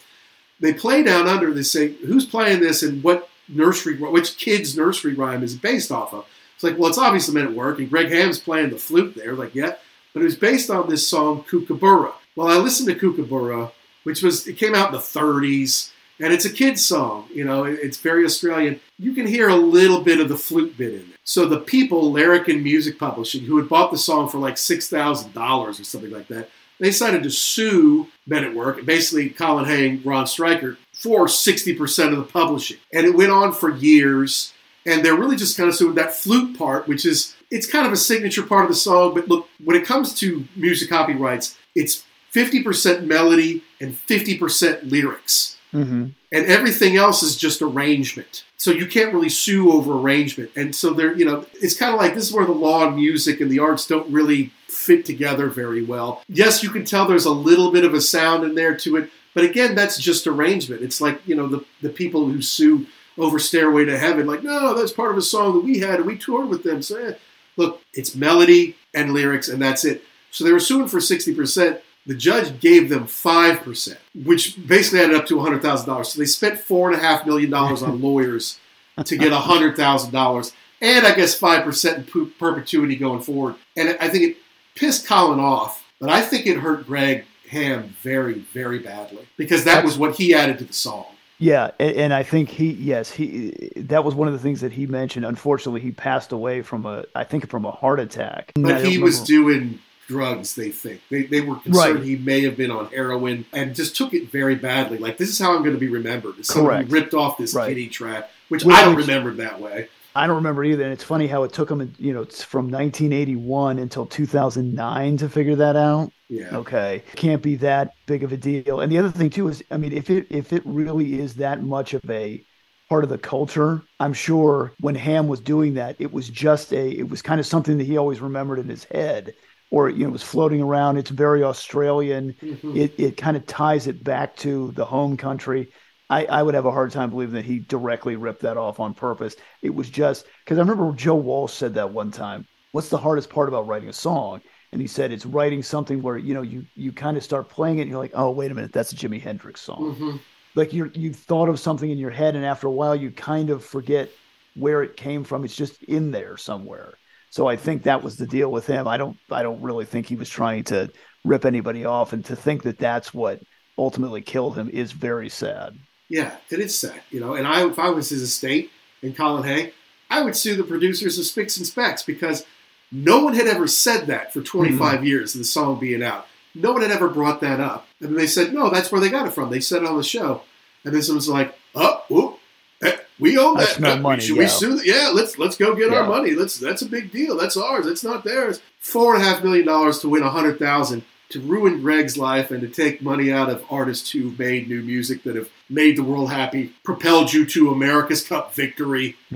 They play Down Under. They say who's playing this and what nursery, which kid's nursery rhyme is it based off of. It's like, well, it's obviously Men at Work, and Greg Ham's playing the flute there. Like, yeah, but it was based on this song Kookaburra. Well, I listened to Kookaburra, which was it came out in the 30s and it's a kid's song. You know, it's very Australian. You can hear a little bit of the flute bit in it. So the people, Larrikin Music Publishing, who had bought the song for like six thousand dollars or something like that, they decided to sue at Work, basically Colin Hay and Ron Strykert, for sixty percent of the publishing, and it went on for years. And they're really just kind of suing that flute part, which is it's kind of a signature part of the song. But look, when it comes to music copyrights, it's 50% melody and 50% lyrics. Mm-hmm. And everything else is just arrangement. So you can't really sue over arrangement. And so there, you know, it's kind of like this is where the law and music and the arts don't really fit together very well. Yes, you can tell there's a little bit of a sound in there to it, but again, that's just arrangement. It's like, you know, the, the people who sue over Stairway to Heaven, like, no, that's part of a song that we had and we toured with them. So, eh. Look, it's melody and lyrics, and that's it. So they were suing for 60%. The judge gave them 5%, which basically added up to $100,000. So they spent $4.5 million on <laughs> lawyers to get $100,000 and I guess 5% in perpetuity going forward. And I think it pissed Colin off, but I think it hurt Greg Ham very, very badly because that was what he added to the song. Yeah, and, and I think he yes he that was one of the things that he mentioned. Unfortunately, he passed away from a I think from a heart attack. But he was doing drugs, they think. They, they were concerned Right. he may have been on heroin and just took it very badly. Like, this is how I'm going to be remembered. As someone Correct. who ripped off this Right. kitty trap, which Which- I don't remember that way. I don't remember either. And it's funny how it took him, you know, from 1981 until 2009 to figure that out. Yeah. Okay, can't be that big of a deal. And the other thing too is, I mean, if it if it really is that much of a part of the culture, I'm sure when Ham was doing that, it was just a, it was kind of something that he always remembered in his head, or you know, it was floating around. It's very Australian. Mhm. It it kind of ties it back to the home country. I, I would have a hard time believing that he directly ripped that off on purpose. It was just because I remember Joe Walsh said that one time. What's the hardest part about writing a song? And he said it's writing something where you know you you kind of start playing it and you're like, oh wait a minute, that's a Jimi Hendrix song. Mhm. Like you you thought of something in your head, and after a while you kind of forget where it came from. It's just in there somewhere. So I think that was the deal with him. I don't I don't really think he was trying to rip anybody off, and to think that that's what ultimately killed him is very sad. Yeah, it is sad, you know. And I, if I was his estate and Colin Hay, I would sue the producers of Spicks and Specks because no one had ever said that for 25 years. The song being out, no one had ever brought that up. And then they said, no, that's where they got it from. They said it on the show, and then someone's like, oh, whoop, eh, we own I that. Uh, money, Should yeah. we sue? th- Yeah, let's let's go get our money. Let's that's a big deal. That's ours. It's not theirs. Four and a half million dollars to win a hundred thousand to ruin Greg's life and to take money out of artists who made new music that have made the world happy, propelled you to America's Cup victory. <laughs>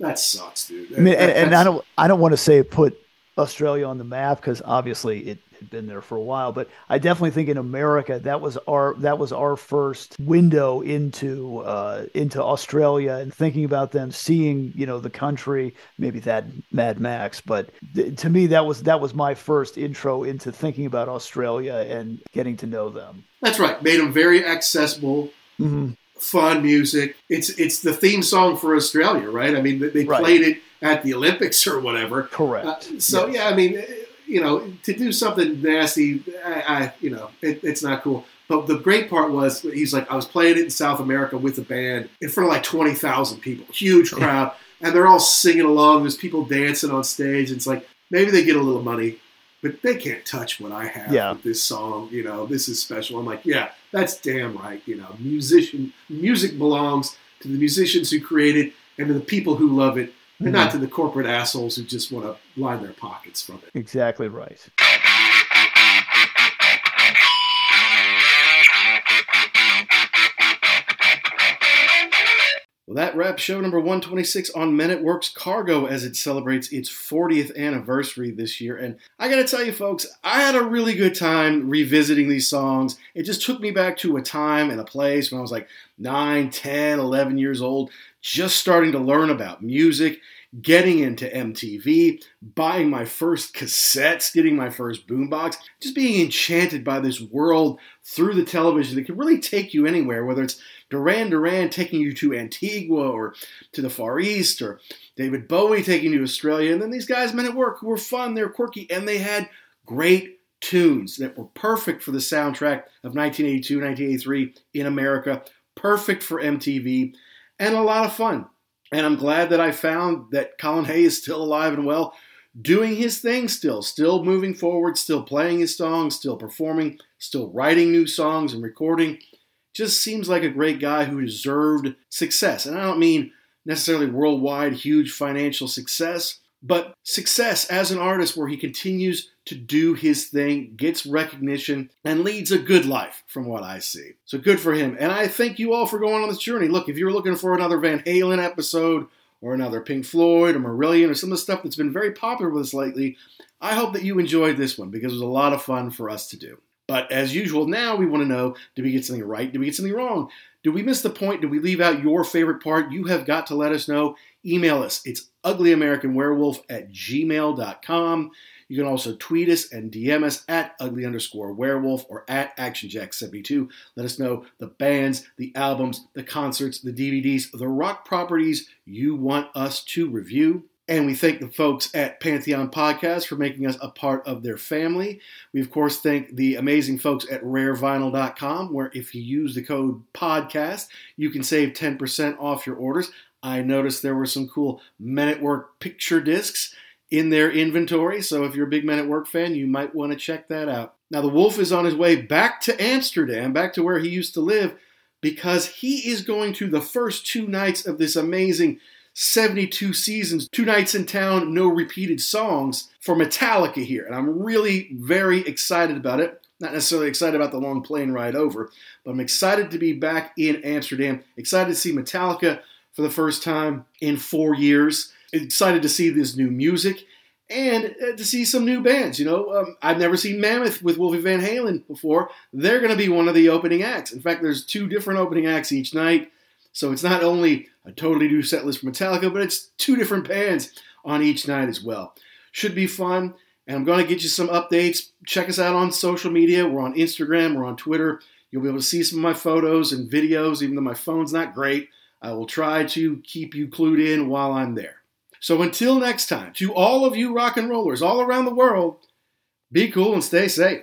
That sucks, dude. I mean, and, That- and I don't I don't want to say it put Australia on the map because obviously it had been there for a while, but I definitely think in America that was our that was our first window into uh, into Australia and thinking about them, seeing you know the country, maybe that Mad Max, but th- to me that was that was my first intro into thinking about Australia and getting to know them. That's right. Made them very accessible, hmm fun music. It's it's the theme song for Australia, right? I mean, they- Right. played it at the Olympics or whatever. Correct. Uh, so Yes. yeah, I mean, you know, to do something nasty, I, I you know, it, it's not cool. But the great part was he's like, I was playing it in South America with a band in front of like twenty thousand people, huge crowd, and they're all singing along. There's people dancing on stage. It's like maybe they get a little money, but they can't touch what I have Yeah. with this song. You know, this is special. I'm like, yeah, that's damn right. You know, musician music belongs to the musicians who create it and to the people who love it, and not mm-hmm. to the corporate assholes who just want to line their pockets from it. Exactly right. Well, that wraps show number 126 on Men at Work's Cargo as it celebrates its 40th anniversary this year. And I got to tell you, folks, I had a really good time revisiting these songs. It just took me back to a time and a place when I was like 9, 10, 11 years old, just starting to learn about music, getting into MTV, buying my first cassettes, getting my first boombox, just being enchanted by this world through the television that could really take you anywhere, whether it's Duran Duran taking you to Antigua or to the Far East, or David Bowie taking you to Australia. And then these guys, men at work, who were fun, they were quirky, and they had great tunes that were perfect for the soundtrack of 1982, 1983 in America, perfect for MTV, and a lot of fun. And I'm glad that I found that Colin Hay is still alive and well, doing his thing still, still moving forward, still playing his songs, still performing, still writing new songs and recording just seems like a great guy who deserved success. And I don't mean necessarily worldwide huge financial success, but success as an artist where he continues to do his thing, gets recognition, and leads a good life from what I see. So good for him. And I thank you all for going on this journey. Look, if you're looking for another Van Halen episode or another Pink Floyd or Marillion or some of the stuff that's been very popular with us lately, I hope that you enjoyed this one because it was a lot of fun for us to do. But as usual, now we want to know did we get something right? Did we get something wrong? Did we miss the point? Did we leave out your favorite part? You have got to let us know. Email us. It's uglyamericanwerewolf at gmail.com. You can also tweet us and DM us at ugly underscore werewolf or at actionjack72. Let us know the bands, the albums, the concerts, the DVDs, the rock properties you want us to review. And we thank the folks at Pantheon Podcast for making us a part of their family. We, of course, thank the amazing folks at rarevinyl.com, where if you use the code podcast, you can save 10% off your orders. I noticed there were some cool Men at Work picture discs in their inventory, so if you're a big Men at Work fan, you might want to check that out. Now, the Wolf is on his way back to Amsterdam, back to where he used to live, because he is going to the first two nights of this amazing 72 seasons, two nights in town, no repeated songs for Metallica here. And I'm really very excited about it. Not necessarily excited about the long plane ride over, but I'm excited to be back in Amsterdam. Excited to see Metallica for the first time in four years. Excited to see this new music and uh, to see some new bands. You know, um, I've never seen Mammoth with Wolfie Van Halen before. They're going to be one of the opening acts. In fact, there's two different opening acts each night. So it's not only a totally new set list for Metallica, but it's two different bands on each night as well. Should be fun. And I'm going to get you some updates. Check us out on social media. We're on Instagram, we're on Twitter. You'll be able to see some of my photos and videos, even though my phone's not great. I will try to keep you clued in while I'm there. So until next time, to all of you rock and rollers all around the world, be cool and stay safe.